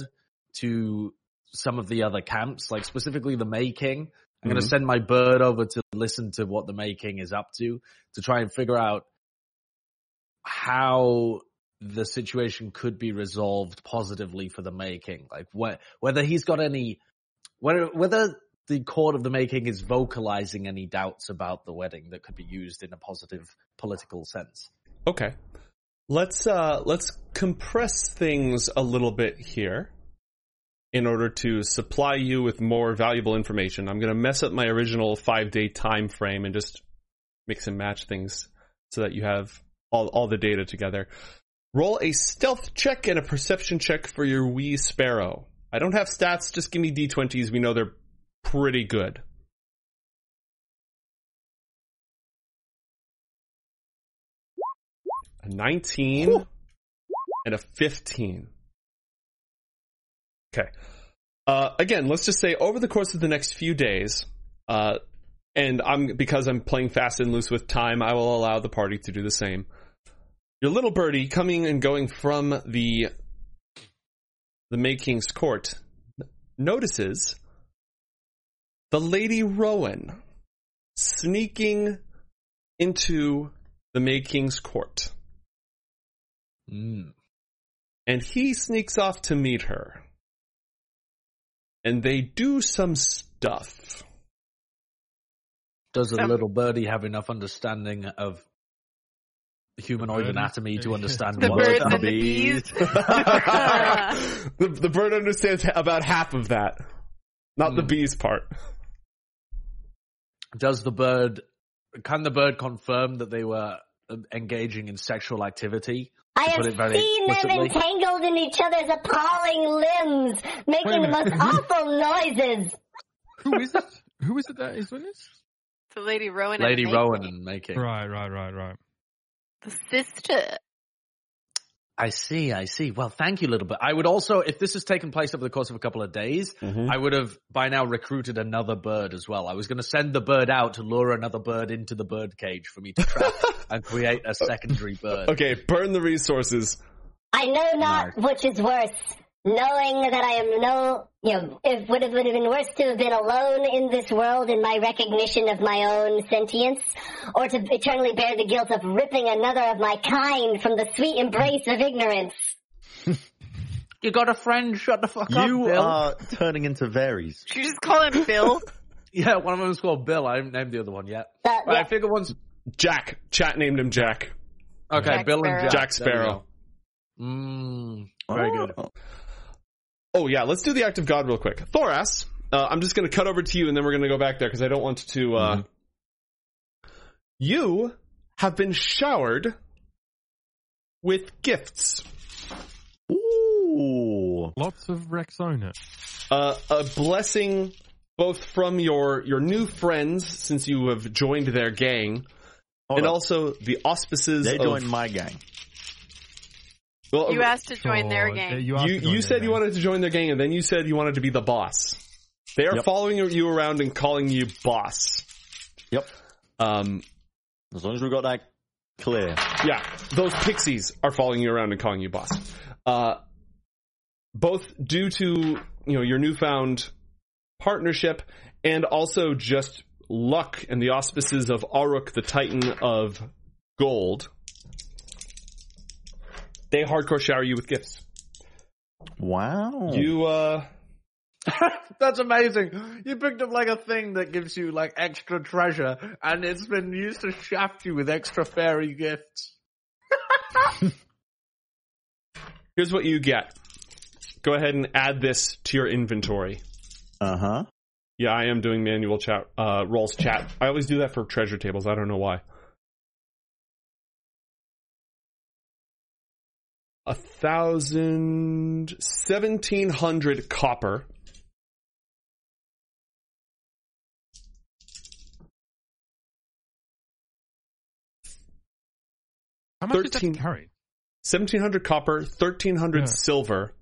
to some of the other camps, like specifically the May King. I'm going Mhm. to send my bird over to listen to what the May King is up to to try and figure out how the situation could be resolved positively for the May King. Like wh- whether he's got any, whether, whether the court of the May King is vocalizing any doubts about the wedding that could be used in a positive political sense. Okay. Let's uh let's compress things a little bit here in order to supply you with more valuable information. I'm going to mess up my original 5-day time frame and just mix and match things so that you have all all the data together. Roll a stealth check and a perception check for your wee sparrow. I don't have stats, just give me d20s. We know they're pretty good. A 19 and a 15. Okay. Uh, again, let's just say over the course of the next few days, uh, and I'm because I'm playing fast and loose with time, I will allow the party to do the same. Your little birdie coming and going from the the May King's court notices the Lady Rowan sneaking into the May King's court. Mm. and he sneaks off to meet her. And they do some stuff. Does a Some- little birdie have enough understanding of humanoid bird- anatomy to understand The what birds the and the bees. the, the bird understands about half of that. Not the Hmm. bees part. Does the bird, can the bird confirm that they were engaging in sexual activity? I have put it very seen them entangled in each other's appalling limbs, May King the most awful noises. Who is it? Who is it that is doing this? the Lady Rowan. Lady and Rowan Mayfair. and making. Right, right, right, right. The sister. I see, I see. Well, thank you, little bit. I would also, if this has taken place over the course of a couple of days, mm-hmm. I would have by now recruited another bird as well. I was going to send the bird out to lure another bird into the bird cage for me to trap and create a secondary bird. Okay, burn the resources. I know not which is worse. Knowing that I am no, you know, it would have, would have been worse to have been alone in this world in my recognition of my own sentience, or to eternally bear the guilt of ripping another of my kind from the sweet embrace of ignorance. You got a friend? Shut the fuck up, You Bill. are turning into Varys. Should you just call him Bill? Yeah, one of them is called Bill. I haven't named the other one yet. Uh, But yeah, I figure once. Jack. Chat named him Jack. Okay, Jack Bill Sparrow. and Jack. Jack Sparrow. Mmm. Very good. Oh. Yeah, let's do the act of God real quick. Thoras, uh, I'm just going to cut over to you, and then we're going to go back there because I don't want to. Uh, You have been showered with gifts. Ooh. Lots of Rexona. Uh, a blessing both from your your new friends since you have joined their gang, Hold and on. also the auspices. they of, joined my gang. Well, You asked to join their gang. You, you, you their said you wanted to join their gang, and then you said you wanted to be the boss. They are Yep. following you around and calling you boss. Yep. Um, As long as we got that clear. yeah, those pixies are following you around and calling you boss. Uh, both due to you know your newfound partnership and also just luck and the auspices of Aruk, the Titan of Gold. They hardcore shower you with gifts. Wow. You uh That's amazing. You picked up like a thing that gives you like extra treasure, and it's been used to shaft you with extra fairy gifts. here's what you get. Go ahead and add this to your inventory. Uh huh. Yeah, I am doing manual chat uh rolls chat. I always do that for treasure tables. I don't know why. A thousand seventeen hundred copper. How much did 13 that carry? Seventeen hundred copper, thirteen hundred Yeah. silver,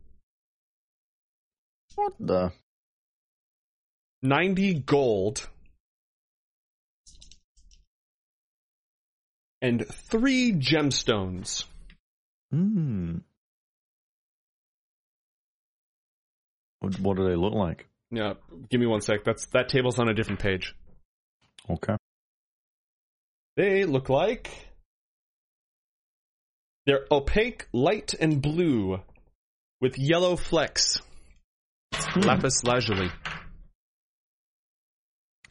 What the? ninety gold, and three gemstones. Hmm. What, what do they look like? Yeah, give me one sec. That's that table's on a different page. Okay. They look like they're opaque, light, and blue with yellow flecks. Lapis lazuli.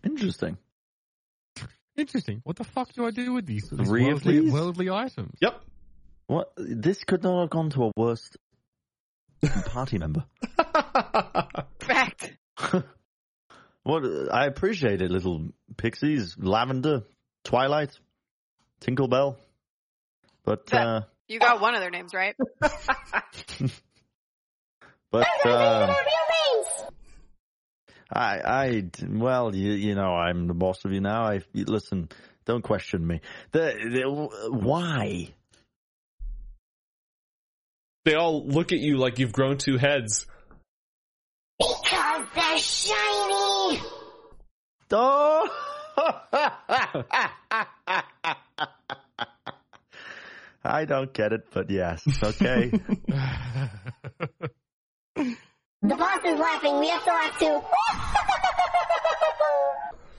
Interesting. Interesting. What the fuck do I do with these, these Three of worldly, these? worldly items? Yep. What? This could not have gone to a worse party member. Fact. What? I appreciate it, little pixies, lavender, twilight, tinklebell, but That- uh, You got one of their names right. but uh, their real names. I, I, well, you, you know, I'm the boss of you now. I listen. Don't question me. The, the why? They all look at you like you've grown two heads. Because they're shiny. Oh! I don't get it, but yes, okay. The boss is laughing. We have to laugh too.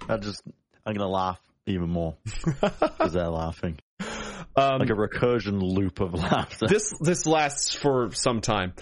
I just, I'm gonna laugh even more because they're laughing, Um, like a recursion loop of laughter. this this lasts for some time.